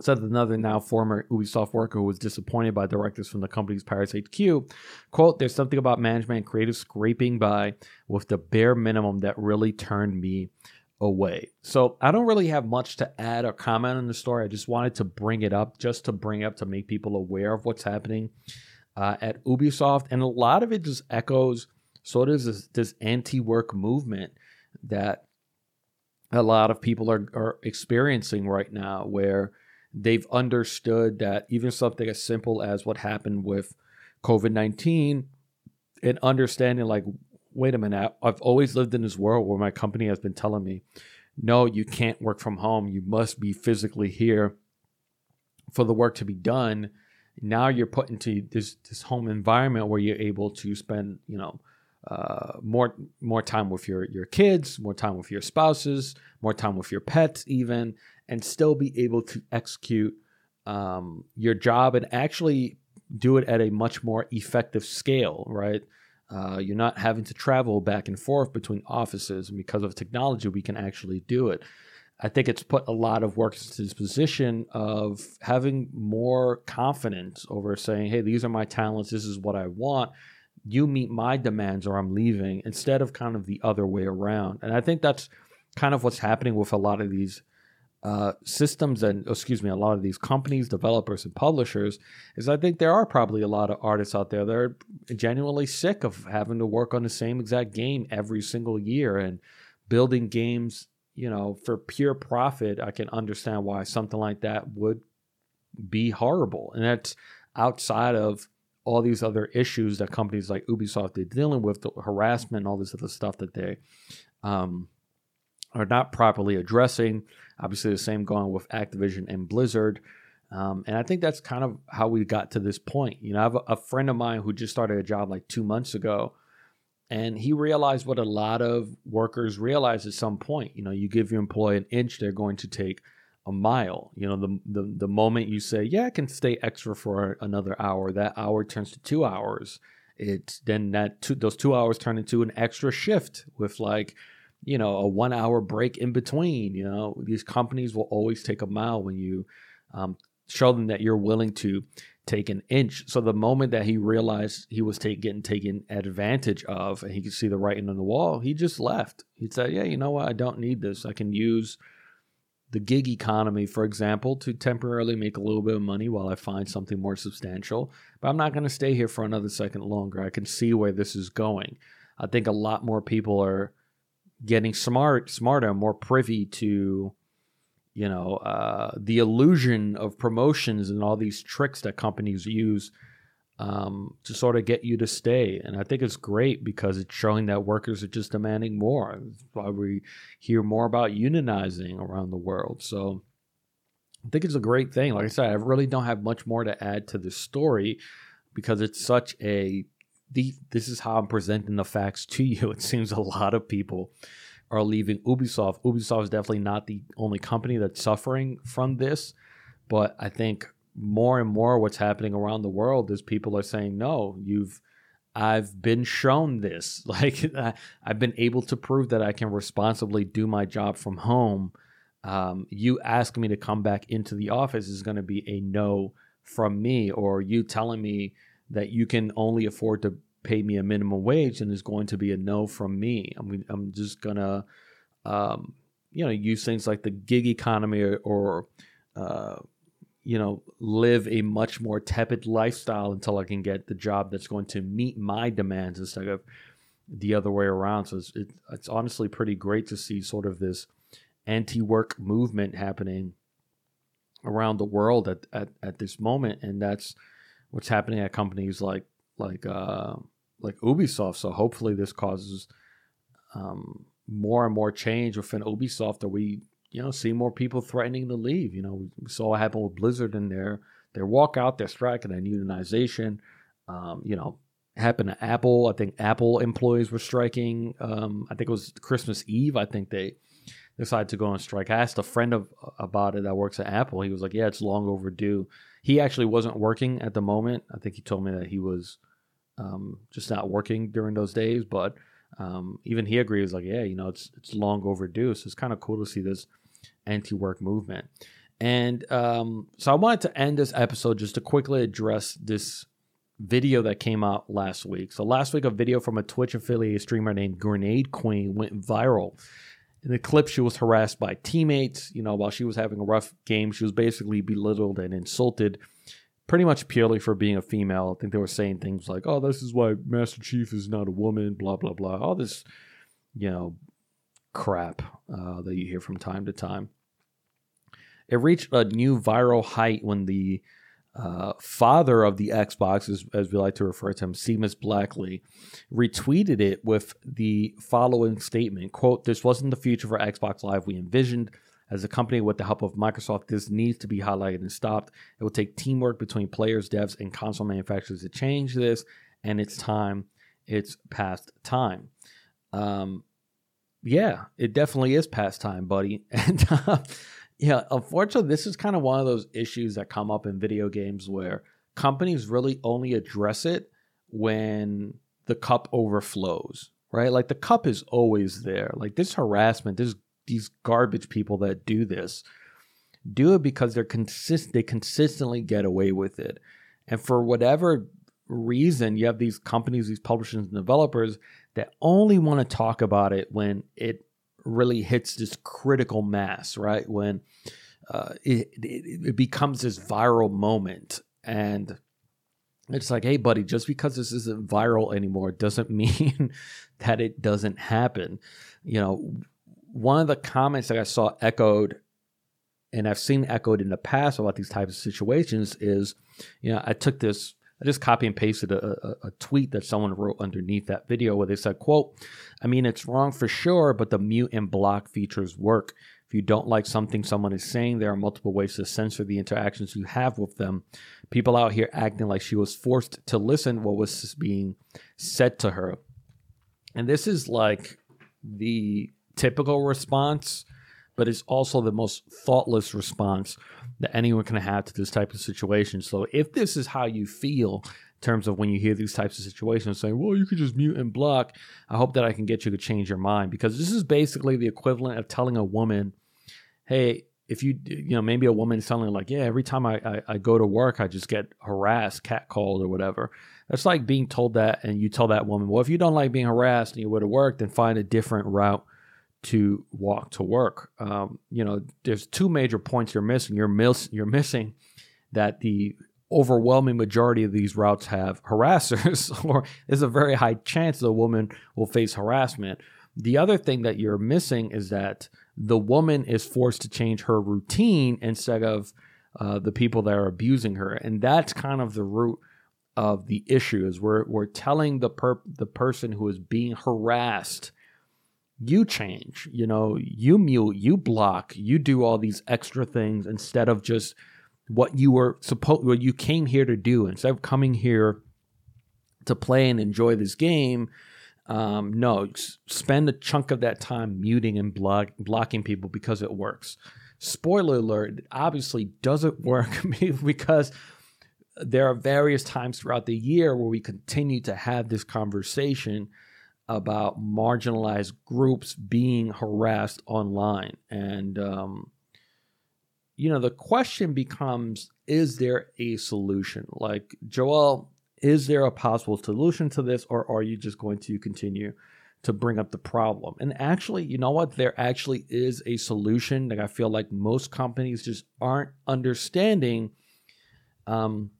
Said another now former Ubisoft worker who was disappointed by directors from the company's Paris HQ. Quote, there's something about management and creative scraping by with the bare minimum that really turned me away. So I don't really have much to add or comment on the story. I just wanted to bring it up just to bring up to make people aware of what's happening uh, at Ubisoft. And a lot of it just echoes sort of this, this anti work movement that a lot of people are, are experiencing right now, where they've understood that even something as simple as what happened with COVID 19 and understanding like wait a minute, I've always lived in this world where my company has been telling me, no, you can't work from home. You must be physically here for the work to be done. Now you're put into this this home environment where you're able to spend, you know, uh, more more time with your your kids, more time with your spouses, more time with your pets, even, and still be able to execute um, your job and actually do it at a much more effective scale, right? Uh, you're not having to travel back and forth between offices. And because of technology, we can actually do it. I think it's put a lot of work into this position of having more confidence over saying, hey, these are my talents. This is what I want. You meet my demands or I'm leaving instead of kind of the other way around. And I think that's kind of what's happening with a lot of these uh, systems and excuse me, a lot of these companies, developers, and publishers is I think there are probably a lot of artists out there that are genuinely sick of having to work on the same exact game every single year and building games, you know, for pure profit. I can understand why something like that would be horrible, and that's outside of all these other issues that companies like Ubisoft are dealing with, the harassment, and all this other stuff that they um, are not properly addressing. Obviously, the same going with Activision and Blizzard. Um, and I think that's kind of how we got to this point. You know, I have a, a friend of mine who just started a job like two months ago, and he realized what a lot of workers realize at some point. You know, you give your employee an inch, they're going to take a mile. You know, the, the the moment you say, "Yeah, I can stay extra for another hour," that hour turns to two hours. It then that two, those two hours turn into an extra shift with like you know, a one hour break in between. You know, these companies will always take a mile when you um, show them that you're willing to take an inch. So the moment that he realized he was take, getting taken advantage of and he could see the writing on the wall, he just left. He said, Yeah, you know what? I don't need this. I can use the gig economy, for example, to temporarily make a little bit of money while I find something more substantial. But I'm not going to stay here for another second longer. I can see where this is going. I think a lot more people are getting smart, smarter, more privy to, you know, uh, the illusion of promotions and all these tricks that companies use um, to sort of get you to stay. And I think it's great because it's showing that workers are just demanding more. That's why we hear more about unionizing around the world. So I think it's a great thing. Like I said, I really don't have much more to add to this story because it's such a the, this is how I'm presenting the facts to you. *laughs* It seems a lot of people are leaving Ubisoft. Ubisoft is definitely not the only company that's suffering from this, but I think more and more what's happening around the world is people are saying, no, you've, I've been shown this. *laughs* Like, I've been able to prove that I can responsibly do my job from home. Um, you asking me to come back into the office is going to be a no from me, or you telling me that you can only afford to pay me a minimum wage and is going to be a no from me. I mean, I'm just gonna, um, you know, use things like the gig economy or, or uh, you know, live a much more tepid lifestyle until I can get the job that's going to meet my demands instead of the other way around. So it's, it, it's honestly pretty great to see sort of this anti-work movement happening around the world at, at, at this moment. And that's what's happening at companies like, like, uh, like Ubisoft. So hopefully this causes, um, more and more change within Ubisoft that we you know, see more people threatening to leave. You know, we saw what happened with Blizzard and their their walkout, their strike, and their unionization. Um, you know, happened to Apple. I think Apple employees were striking. Um, I think it was Christmas Eve. I think they decided to go on strike. I asked a friend of, about it that works at Apple. He was like, "Yeah, it's long overdue." He actually wasn't working at the moment. I think he told me that he was um, just not working during those days, but um, even he agrees like yeah you know it's it's long overdue. So it's kind of cool to see this anti-work movement. And um, so i wanted to end this episode just to quickly address this video that came out last week. So last week a video from a twitch affiliate streamer named grenade queen went viral in the clip she was harassed by teammates you know while she was having a rough game she was basically belittled and insulted pretty much purely for being a female. I think they were saying things like, "Oh, this is why Master Chief is not a woman," blah blah blah. All this, you know, crap uh, that you hear from time to time. It reached a new viral height when the uh, father of the Xbox, as, as, we like to refer to him, Seamus Blackley, retweeted it with the following statement: "Quote: This wasn't the future for Xbox Live we envisioned." As a company, with the help of Microsoft, this needs to be highlighted and stopped. It will take teamwork between players, devs, and console manufacturers to change this, and it's time. It's past time. Um, yeah, it definitely is past time, buddy. *laughs* And uh, yeah, unfortunately, this is kind of one of those issues that come up in video games where companies really only address it when the cup overflows, right? Like the cup is always there. Like this harassment, this these garbage people that do this do it because they're consist they consistently get away with it. And for whatever reason, you have these companies, these publishers and developers that only want to talk about it when it really hits this critical mass, right? When uh, it, it, it becomes this viral moment. And it's like, hey, buddy, just because this isn't viral anymore doesn't *laughs* mean that it doesn't happen. You know, one of the comments that I saw echoed, and I've seen echoed in the past about these types of situations is, you know, I took this, I just copy and pasted a, a, a tweet that someone wrote underneath that video where they said, quote, I mean, it's wrong for sure, but the mute and block features work. If you don't like something someone is saying, there are multiple ways to censor the interactions you have with them. People out here acting like she was forced to listen what was being said to her. And this is like the typical response, but it's also the most thoughtless response that anyone can have to this type of situation. So if this is how you feel in terms of when you hear these types of situations saying, well, you could just mute and block, I hope that I can get you to change your mind because this is basically the equivalent of telling a woman, hey, if you you know maybe a woman is telling like yeah every time I, I, I go to work I just get harassed catcalled or whatever that's like being told that and you tell that woman well if you don't like being harassed and you go to work then find a different route to walk to work. Um, you know, there's two major points you're missing. You're miss you're missing that the overwhelming majority of these routes have *laughs* harassers, or there's a very high chance the woman will face harassment. The other thing that you're missing is that the woman is forced to change her routine instead of uh, the people that are abusing her, and that's kind of the root of the issue. Is we're we're telling the per the person who is being harassed, you change, you know, you mute, you block, you do all these extra things instead of just what you were supposed what you came here to do instead of coming here to play and enjoy this game um, no, spend a chunk of that time muting and block, blocking people because it works. Spoiler alert, it obviously doesn't *laughs* work *laughs* because there are various times throughout the year where we continue to have this conversation about marginalized groups being harassed online. And, um, you know, the question becomes is there a solution? Like, Joel, is there a possible solution to this or are you just going to continue to bring up the problem and actually you know what there actually is a solution like i feel like most companies just aren't understanding um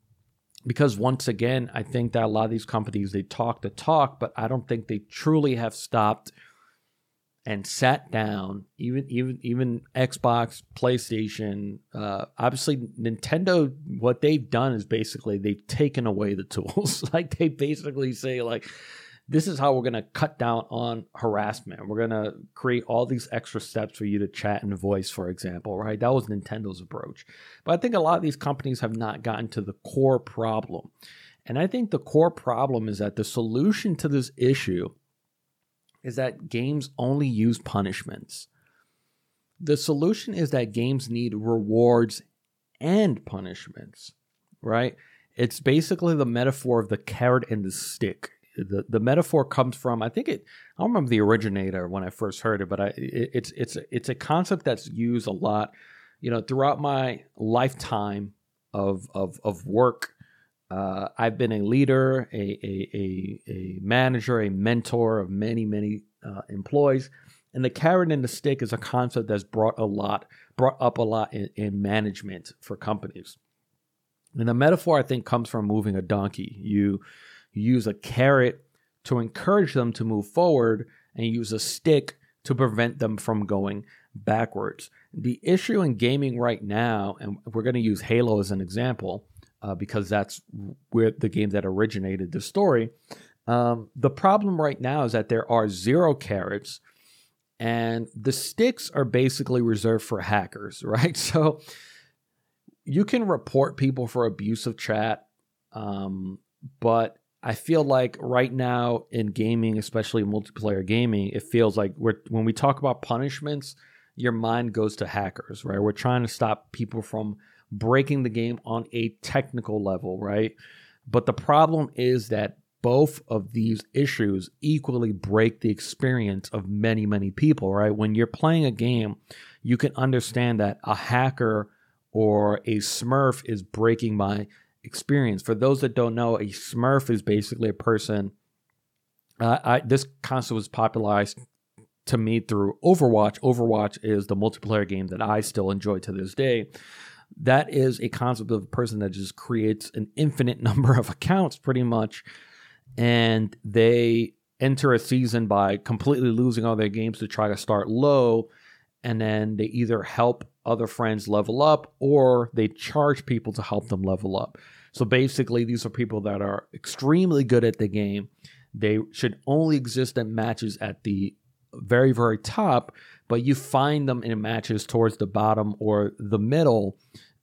because once again i think that a lot of these companies they talk the talk but i don't think they truly have stopped and sat down. Even even even xbox playstation uh, obviously nintendo what they've done is basically they've taken away the tools. *laughs* Like they basically say like this is how we're going to cut down on harassment we're going to create all these extra steps for you to chat and voice for example right that was nintendo's approach but i think a lot of these companies have not gotten to the core problem and i think the core problem is that the solution to this issue is that games only use punishments. The solution is that games need rewards and punishments, right? It's basically the metaphor of the carrot and the stick. The, the metaphor comes from I think it I don't remember the originator when I first heard it, but I it, it's it's it's a concept that's used a lot, you know, throughout my lifetime of of of work uh, I've been a leader, a, a, a, a, manager, a mentor of many, many uh, employees. And the carrot and the stick is a concept that's brought a lot, brought up a lot in, in management for companies. And the metaphor, I think, comes from moving a donkey. You, use a carrot to encourage them to move forward, and use a stick to prevent them from going backwards. The issue in gaming right now, and we're going to use Halo as an example, uh, because that's where the game that originated the story. Um, the problem right now is that there are zero carrots, and the sticks are basically reserved for hackers, *laughs* right? So you can report people for abusive chat, um, but I feel like right now in gaming, especially multiplayer gaming, it feels like we're when we talk about punishments, your mind goes to hackers, right? We're trying to stop people from breaking the game on a technical level, right? But the problem is that both of these issues equally break the experience of many, many people, right? When you're playing a game, you can understand that a hacker or a smurf is breaking my experience. For those that don't know, a smurf is basically a person. Uh, I, this concept was popularized to me through Overwatch. Overwatch is the multiplayer game that I still enjoy to this day that is a concept of a person that just creates an infinite *laughs* number of accounts pretty much and they enter a season by completely losing all their games to try to start low and then they either help other friends level up or they charge people to help them level up so basically these are people that are extremely good at the game they should only exist in matches at the very very top but you find them in matches towards the bottom or the middle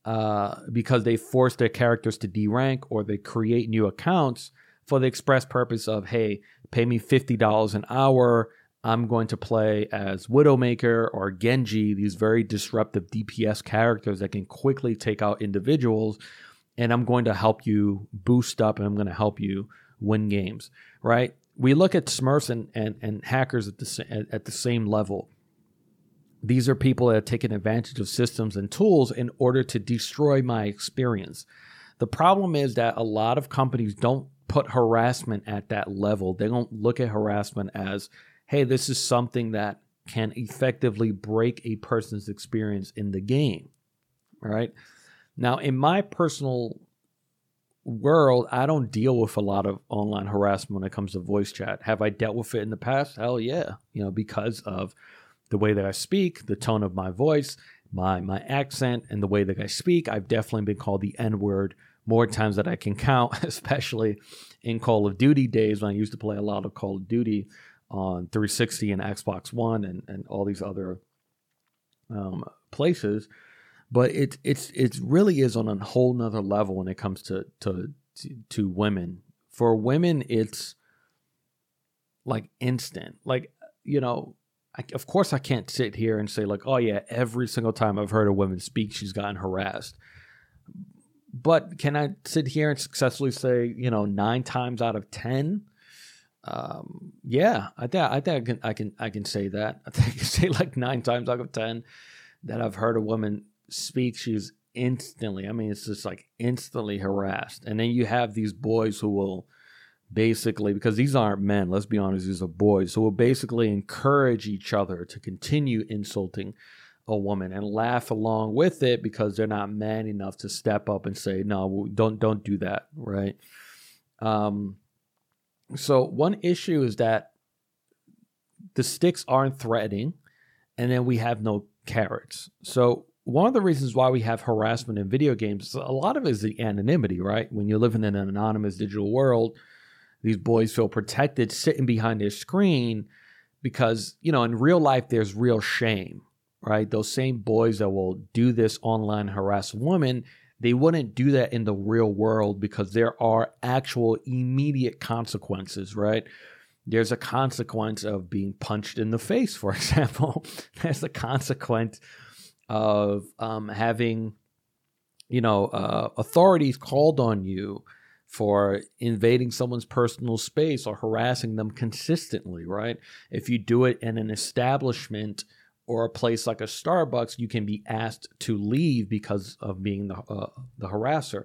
uh, because they force their characters to derank or they create new accounts for the express purpose of, hey, pay me $50 an hour. I'm going to play as Widowmaker or Genji, these very disruptive DPS characters that can quickly take out individuals. And I'm going to help you boost up and I'm going to help you win games, right? We look at Smurfs and, and, and hackers at the, at, at the same level. These are people that have taken advantage of systems and tools in order to destroy my experience. The problem is that a lot of companies don't put harassment at that level. They don't look at harassment as, hey, this is something that can effectively break a person's experience in the game. Right. Now, in my personal world, I don't deal with a lot of online harassment when it comes to voice chat. Have I dealt with it in the past? Hell yeah. You know, because of the way that I speak, the tone of my voice, my my accent, and the way that I speak, I've definitely been called the N word more times than I can count, *laughs* especially in Call of Duty days when I used to play a lot of Call of Duty on 360 and Xbox One and, and all these other um, places. But it it's it really is on a whole nother level when it comes to to to, women. For women, it's like instant. Like you know, I, of course I can't sit here and say like, oh yeah, every single time I've heard a woman speak, she's gotten harassed. But can I sit here and successfully say, you know, nine times out of ten? Um, yeah, I think I think I can I can I can say that. *laughs* I think I can say like nine times out of ten that I've heard a woman speak, she's instantly. I mean, it's just like instantly harassed. And then you have these boys who will basically because these aren't men let's be honest these are boys who will basically encourage each other to continue insulting a woman and laugh along with it because they're not man enough to step up and say no don't don't do that right um so one issue is that the sticks aren't threatening and then we have no carrots so one of the reasons why we have harassment in video games a lot of it is the anonymity right when you live in an anonymous digital world these boys feel protected sitting behind their screen because, you know, in real life, there's real shame, right? Those same boys that will do this online harass women, they wouldn't do that in the real world because there are actual immediate consequences, right? There's a consequence of being punched in the face, for *laughs* example. There's a consequence of um, having, you know, uh, authorities called on you for invading someone's personal space or harassing them consistently, right? If you do it in an establishment or a place like a Starbucks, you can be asked to leave because of being the uh, the harasser.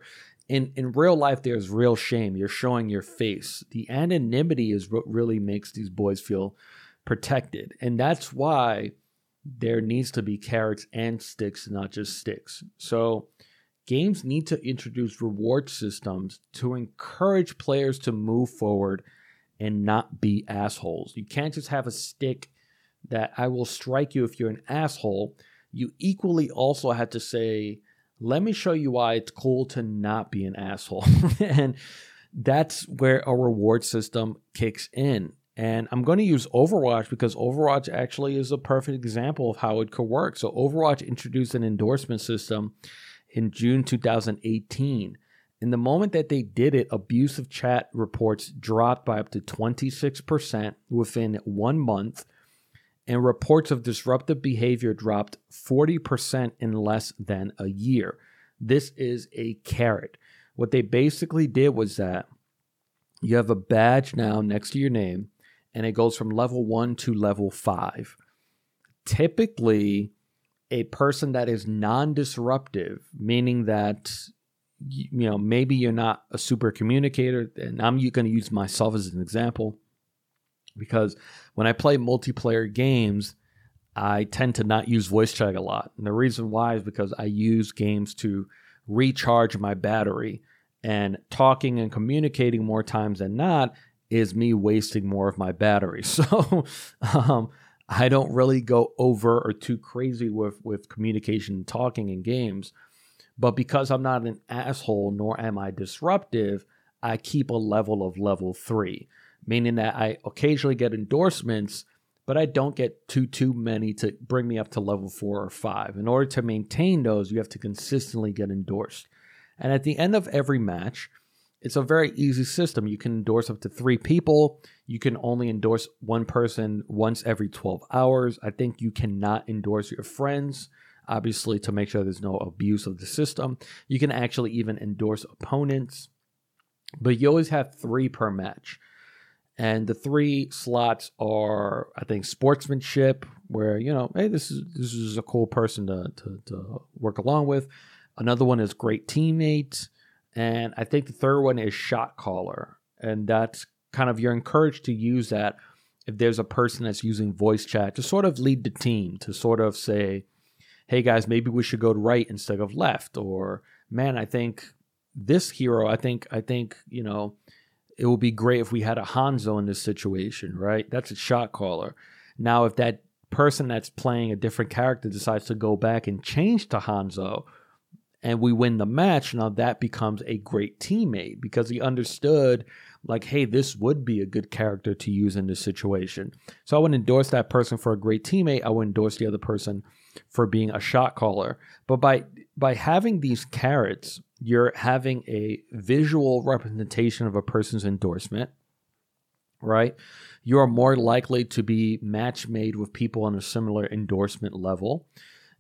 In in real life, there's real shame. You're showing your face. The anonymity is what really makes these boys feel protected, and that's why there needs to be carrots and sticks, not just sticks. So games need to introduce reward systems to encourage players to move forward and not be assholes. You can't just have a stick that I will strike you if you're an asshole. You equally also have to say, let me show you why it's cool to not be an asshole. *laughs* and that's where a reward system kicks in. And I'm going to use Overwatch because Overwatch actually is a perfect example of how it could work. So, Overwatch introduced an endorsement system in June 2018. In the moment that they did it, abusive chat reports dropped by up to 26% within one month, and reports of disruptive behavior dropped 40% in less than a year. This is a carrot. What they basically did was that you have a badge now next to your name, and it goes from level one to level five. Typically, a person that is non-disruptive, meaning that you know maybe you're not a super communicator, and I'm going to use myself as an example because when I play multiplayer games, I tend to not use voice chat a lot, and the reason why is because I use games to recharge my battery, and talking and communicating more times than not is me wasting more of my battery. *laughs* So um, I don't really go over or too crazy with with communication talking in games. But because I'm not an asshole nor am I disruptive, I keep a level of level 3, meaning that I occasionally get endorsements, but I don't get too too many to bring me up to level 4 or 5. In order to maintain those, you have to consistently get endorsed. And at the end of every match, it's a very easy system. You can endorse up to three people. You can only endorse one person once every 12 hours. I think you cannot endorse your friends, obviously, to make sure there's no abuse of the system. You can actually even endorse opponents, but you always have three per match. And the three slots are, I think, sportsmanship, where, you know, hey, this is this is a cool person to, to, to work along with. Another one is great teammates and I think the third one is shot caller. And that's kind of you're encouraged to use that if there's a person that's using voice chat to sort of lead the team, to sort of say, hey guys, maybe we should go right instead of left. Or man, I think this hero, I think I think, you know, it would be great if we had a Hanzo in this situation, right? That's a shot caller. Now if that person that's playing a different character decides to go back and change to Hanzo and we win the match, now that becomes a great teammate because he understood like, hey, this would be a good character to use in this situation. So I would endorse that person for a great teammate. I would endorse the other person for being a shot caller. But by by having these carrots, you're having a visual representation of a person's endorsement, right? You are more likely to be match made with people on a similar endorsement level.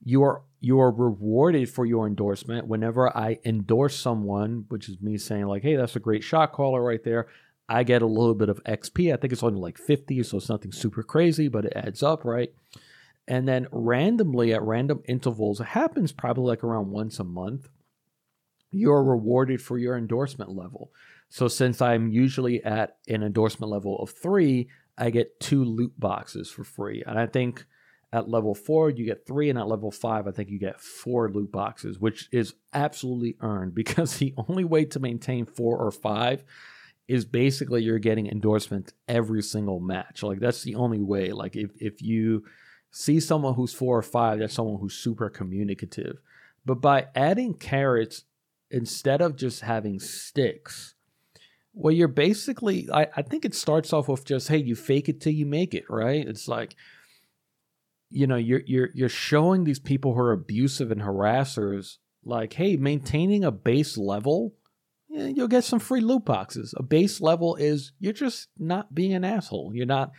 You are you are rewarded for your endorsement whenever I endorse someone, which is me saying like, "Hey, that's a great shot caller right there." I get a little bit of XP. I think it's only like 50, so it's nothing super crazy, but it adds up, right? And then randomly at random intervals, it happens probably like around once a month, you're rewarded for your endorsement level. So since I'm usually at an endorsement level of three, I get two loot boxes for free. And I think at level four, you get three, and at level five, I think you get four loot boxes, which is absolutely earned *laughs* because the only way to maintain four or five is basically you're getting endorsement every single match. Like that's the only way. Like if if you see someone who's four or five, that's someone who's super communicative. But by adding carrots instead of just having sticks, well, you're basically, I, I think it starts off with just, hey, you fake it till you make it, right? It's like, you know, you're you're you're showing these people who are abusive and harassers, like, hey, maintaining a base level, you'll get some free loot boxes. A base level is you're just not being an asshole. You're not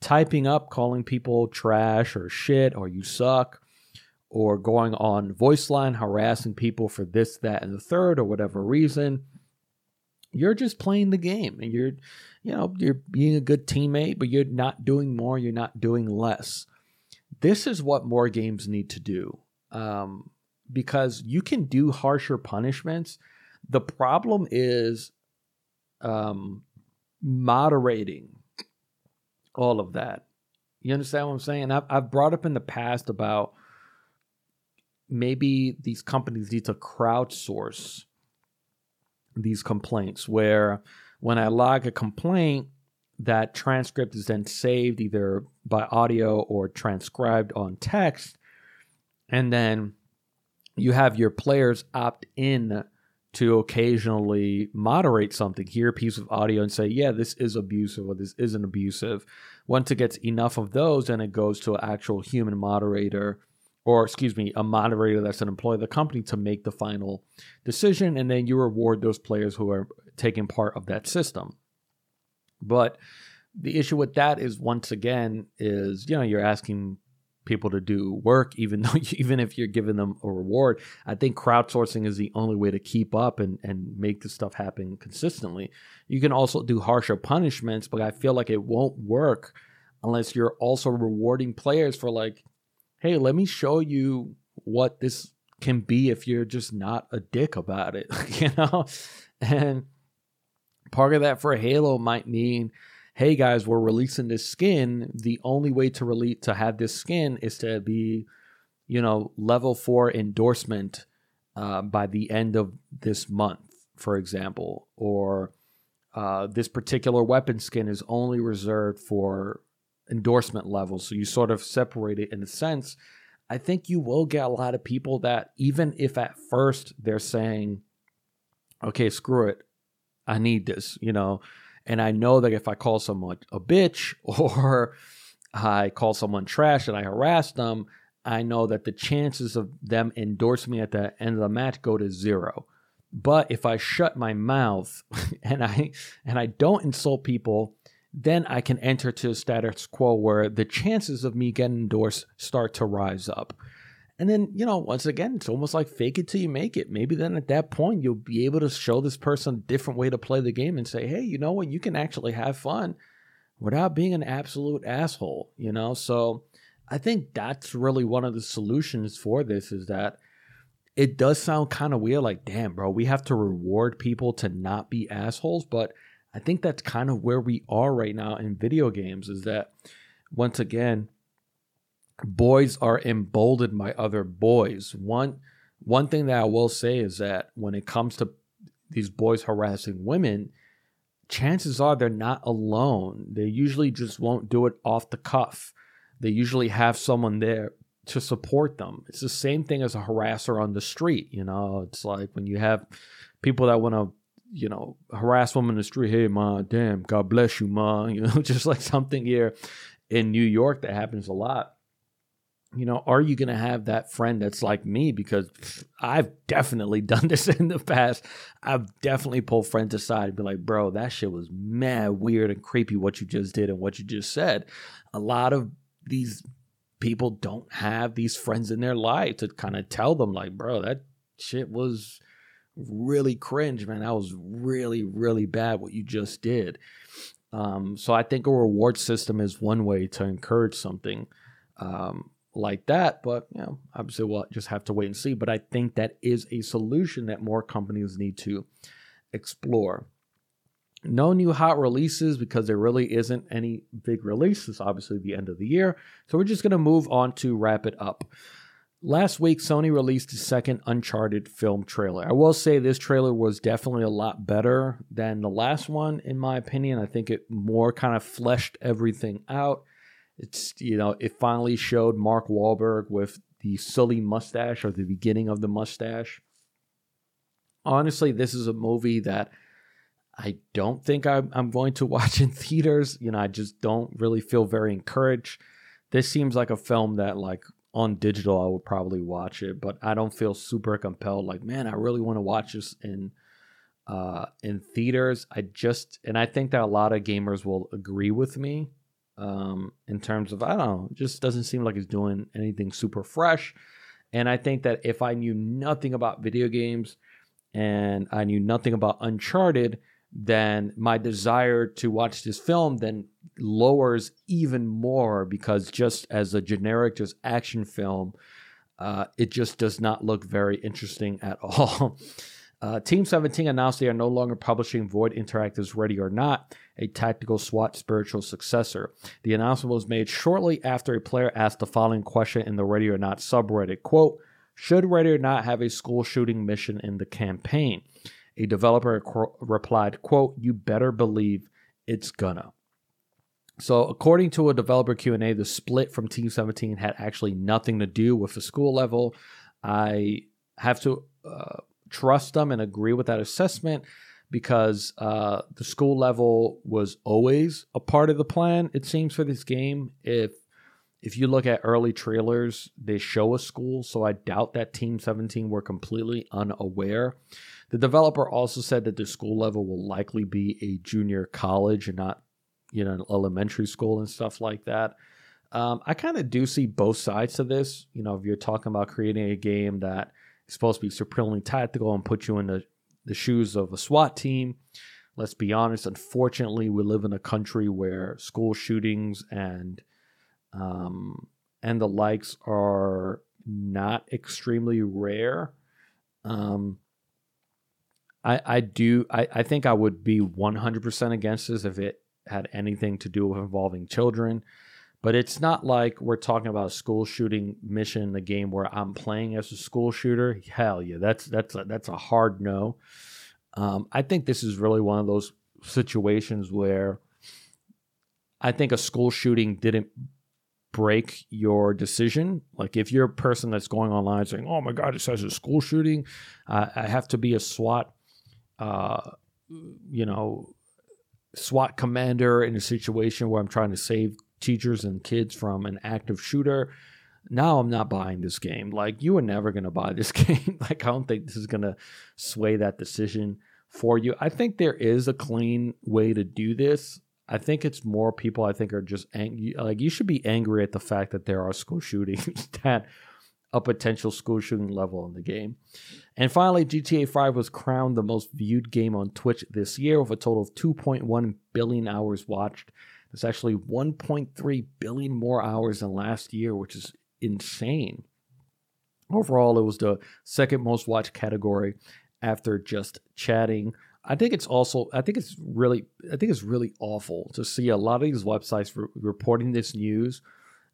typing up calling people trash or shit or you suck or going on voice line harassing people for this that and the third or whatever reason you're just playing the game and you're you know you're being a good teammate but you're not doing more you're not doing less this is what more games need to do um, because you can do harsher punishments the problem is um, moderating all of that. You understand what I'm saying? I've, I've brought up in the past about maybe these companies need to crowdsource these complaints where when I log a complaint, that transcript is then saved either by audio or transcribed on text. And then you have your players opt in to occasionally moderate something, hear a piece of audio and say, yeah, this is abusive or this isn't abusive. Once it gets enough of those, then it goes to an actual human moderator, or excuse me, a moderator that's an employee of the company to make the final decision. And then you reward those players who are taking part of that system. But the issue with that is once again is you know you're asking people to do work, even *laughs* though even if you're giving them a reward. I think crowdsourcing is the only way to keep up and and make this stuff happen consistently. You can also do harsher punishments, but I feel like it won't work unless you're also rewarding players for like, hey, let me show you what this can be if you're just not a dick about it, *laughs* you know? And part of that for Halo might mean hey guys, we're releasing this skin. The only way to release to have this skin is to be, you know, level four endorsement uh, by the end of this month, for example, or uh, this particular weapon skin is only reserved for endorsement levels. So you sort of separate it in a sense. I think you will get a lot of people that, even if at first they're saying, okay, screw it, I need this, you know, and I know that if I call someone a bitch *laughs* or I call someone trash and I harass them, I know that the chances of them endorsing me at the end of the match go to zero. But if I shut my mouth *laughs* and I and I don't insult people, then I can enter to a status quo where the chances of me getting endorsed start to rise up. And then, you know, once again, it's almost like fake it till you make it. Maybe then at that point, you'll be able to show this person a different way to play the game and say, hey, you know what? You can actually have fun without being an absolute asshole, you know? So I think that's really one of the solutions for this is that it does sound kind of weird. Like, damn, bro, we have to reward people to not be assholes. But I think that's kind of where we are right now in video games is that, once again, boys are emboldened by other boys. One one thing that I will say is that when it comes to these boys harassing women, chances are they're not alone. They usually just won't do it off the cuff. They usually have someone there to support them. It's the same thing as a harasser on the street. You know, it's like when you have people that want to, you know, harass women in the street. Hey, ma, damn, God bless you, ma. *laughs* You know, just like something here in New York that happens a lot. You know, are you going to have that friend that's like me? Because I've definitely *laughs* done this in the past. I've definitely pulled friends aside and be like, bro, that shit was mad weird and creepy what you just did and what you just said. A lot of these people don't have these friends in their life to kind of tell them like, bro, that shit was really cringe, man. That was really, really bad what you just did. Um, so I think a reward system is one way to encourage something um, like that. But you know, obviously we'll just have to wait and see. But I think that is a solution that more companies need to explore. No new hot releases because there really isn't any big releases, obviously, the end of the year. So we're just going to move on to wrap it up. Last week, Sony released the second Uncharted film trailer. I will say this trailer was definitely a lot better than the last one, in my opinion. I think it more kind of fleshed everything out. It's, you know, it finally showed Mark Wahlberg with the silly mustache or the beginning of the mustache. Honestly, this is a movie that I don't think I'm, I'm going to *laughs* watch in theaters. You know, I just don't really feel very encouraged. This seems like a film that, like, on digital, I would probably watch it, but I don't feel super compelled. Like, man, I really want to watch this in uh, in theaters. I just, and I think that a lot of gamers will agree with me um, in terms of, I don't know, just doesn't seem like he's doing anything super fresh. And I think that if I knew nothing about video games and I knew nothing about Uncharted, then my desire to watch this film then lowers even more because just as a generic just action film uh, it just does not look very interesting at *laughs* all uh, team 17 announced they are no longer publishing void interactive's ready or not a tactical swat spiritual successor the announcement was made shortly after a player asked the following question in the ready or not subreddit quote should ready or not have a school shooting mission in the campaign a developer replied, quote, you better believe it's gonna. So according to a developer Q&A, the split from Team 17 had actually nothing to do with the school level. I have to uh, trust them and agree with that assessment because uh, the school level was always a part of the plan. It seems for this game. If if you look at early trailers, they show a school, so I doubt that Team 17 were completely unaware. The developer also said that the school level will likely be a junior college and not, you know, an elementary school and stuff like that. Um, I kind of do see both sides to this. You know, if you're talking about creating a game that supposed to be supremely tactical and put you in the, the shoes of a SWAT team, let's be honest. Unfortunately, we live in a country where school shootings and um, and the likes are not extremely rare. Um, I, I do I, I think I would be 100% against this if it had anything to do with involving children. But it's not like we're talking about a school shooting mission in the game where I'm playing as a school shooter. Hell yeah, that's that's a, that's a hard no. Um, I think this is really one of those situations where I think a school shooting didn't break your decision. Like if you're a person that's going online saying, "Oh my God, it says a school shooting," uh, I have to be a SWAT, uh, you know, SWAT commander in a situation where I'm trying to save teachers and kids from an active shooter. Now I'm not buying this game. Like you are never going to buy this *laughs* game. like I don't think this is going to sway that decision for you. I think there is a clean way to do this. I think it's more people I think are just angry. Like you should be angry at the fact that there are school *laughs* shootings that a potential school shooting level in the game. And finally, GTA 5 was crowned the most viewed game on Twitch this year with a total of 2.1 billion hours watched. It's actually 1.3 billion more hours than last year, which is insane. Overall, it was the second most watched category after just chatting. I think it's also I think it's really I think it's really awful to see a lot of these websites re- reporting this news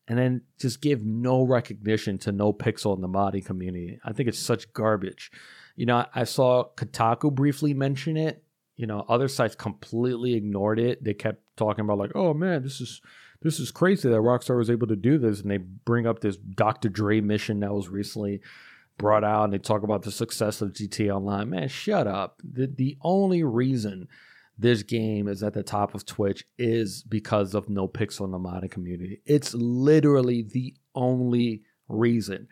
and then just give no recognition to no pixel in the modding community. I think it's such garbage. You know, I saw Kotaku briefly mention it. You know, other sites completely ignored it. They kept talking about like, "Oh man, this is this is crazy that Rockstar was able to do this," and they bring up this Dr. Dre mission that was recently brought out, and they talk about the success of GTA Online. Man, shut up. The the only reason this game is at the top of Twitch is because of No Pixel in the modding community. It's literally the only reason.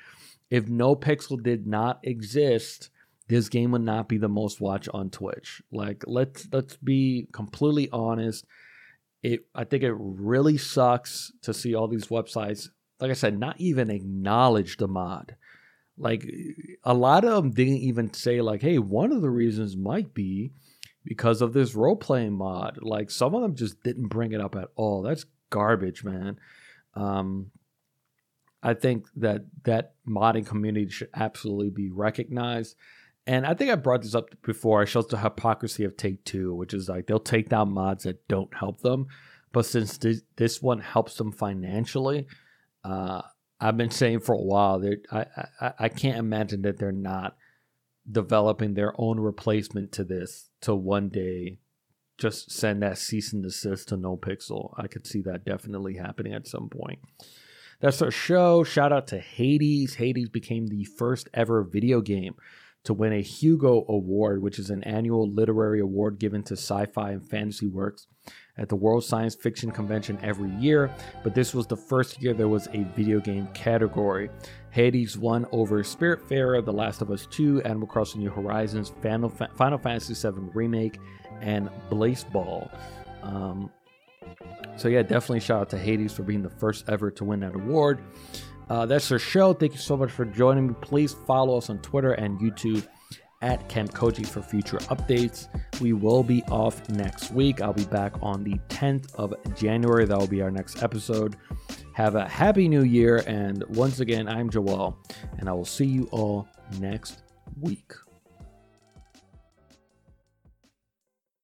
If No Pixel did not exist, this game would not be the most watched on Twitch. Like let's let's be completely honest. It I think it really sucks to see all these websites, like I said, not even acknowledge the mod. Like a lot of them didn't even say like, "Hey, one of the reasons might be because of this role playing mod." Like some of them just didn't bring it up at all. That's garbage, man. Um, I think that that modding community should absolutely be recognized. And I think I brought this up before. I showed the hypocrisy of Take Two, which is like they'll take down mods that don't help them, but since this, this one helps them financially, uh, I've been saying for a while that I, I I can't imagine that they're not developing their own replacement to this to one day just send that cease and desist to no pixel. I could see that definitely happening at some point. That's our show. Shout out to Hades. Hades became the first ever video game to win a Hugo Award, which is an annual literary award given to sci fi and fantasy works at the World Science Fiction Convention every year, but this was the first year there was a video game category. Hades won over Spiritfarer, The Last of Us 2, Animal Crossing New Horizons, Final, Fa- Final Fantasy VII Remake, and Blaseball. Um, so yeah, definitely shout out to Hades for being the first ever to win that award. Uh, that's our show. Thank you so much for joining me. Please follow us on Twitter and YouTube at Camp Koji for future updates. We will be off next week. I'll be back on the 10th of January. That will be our next episode. Have a happy new year. And once again, I'm Joel, and I will see you all next week.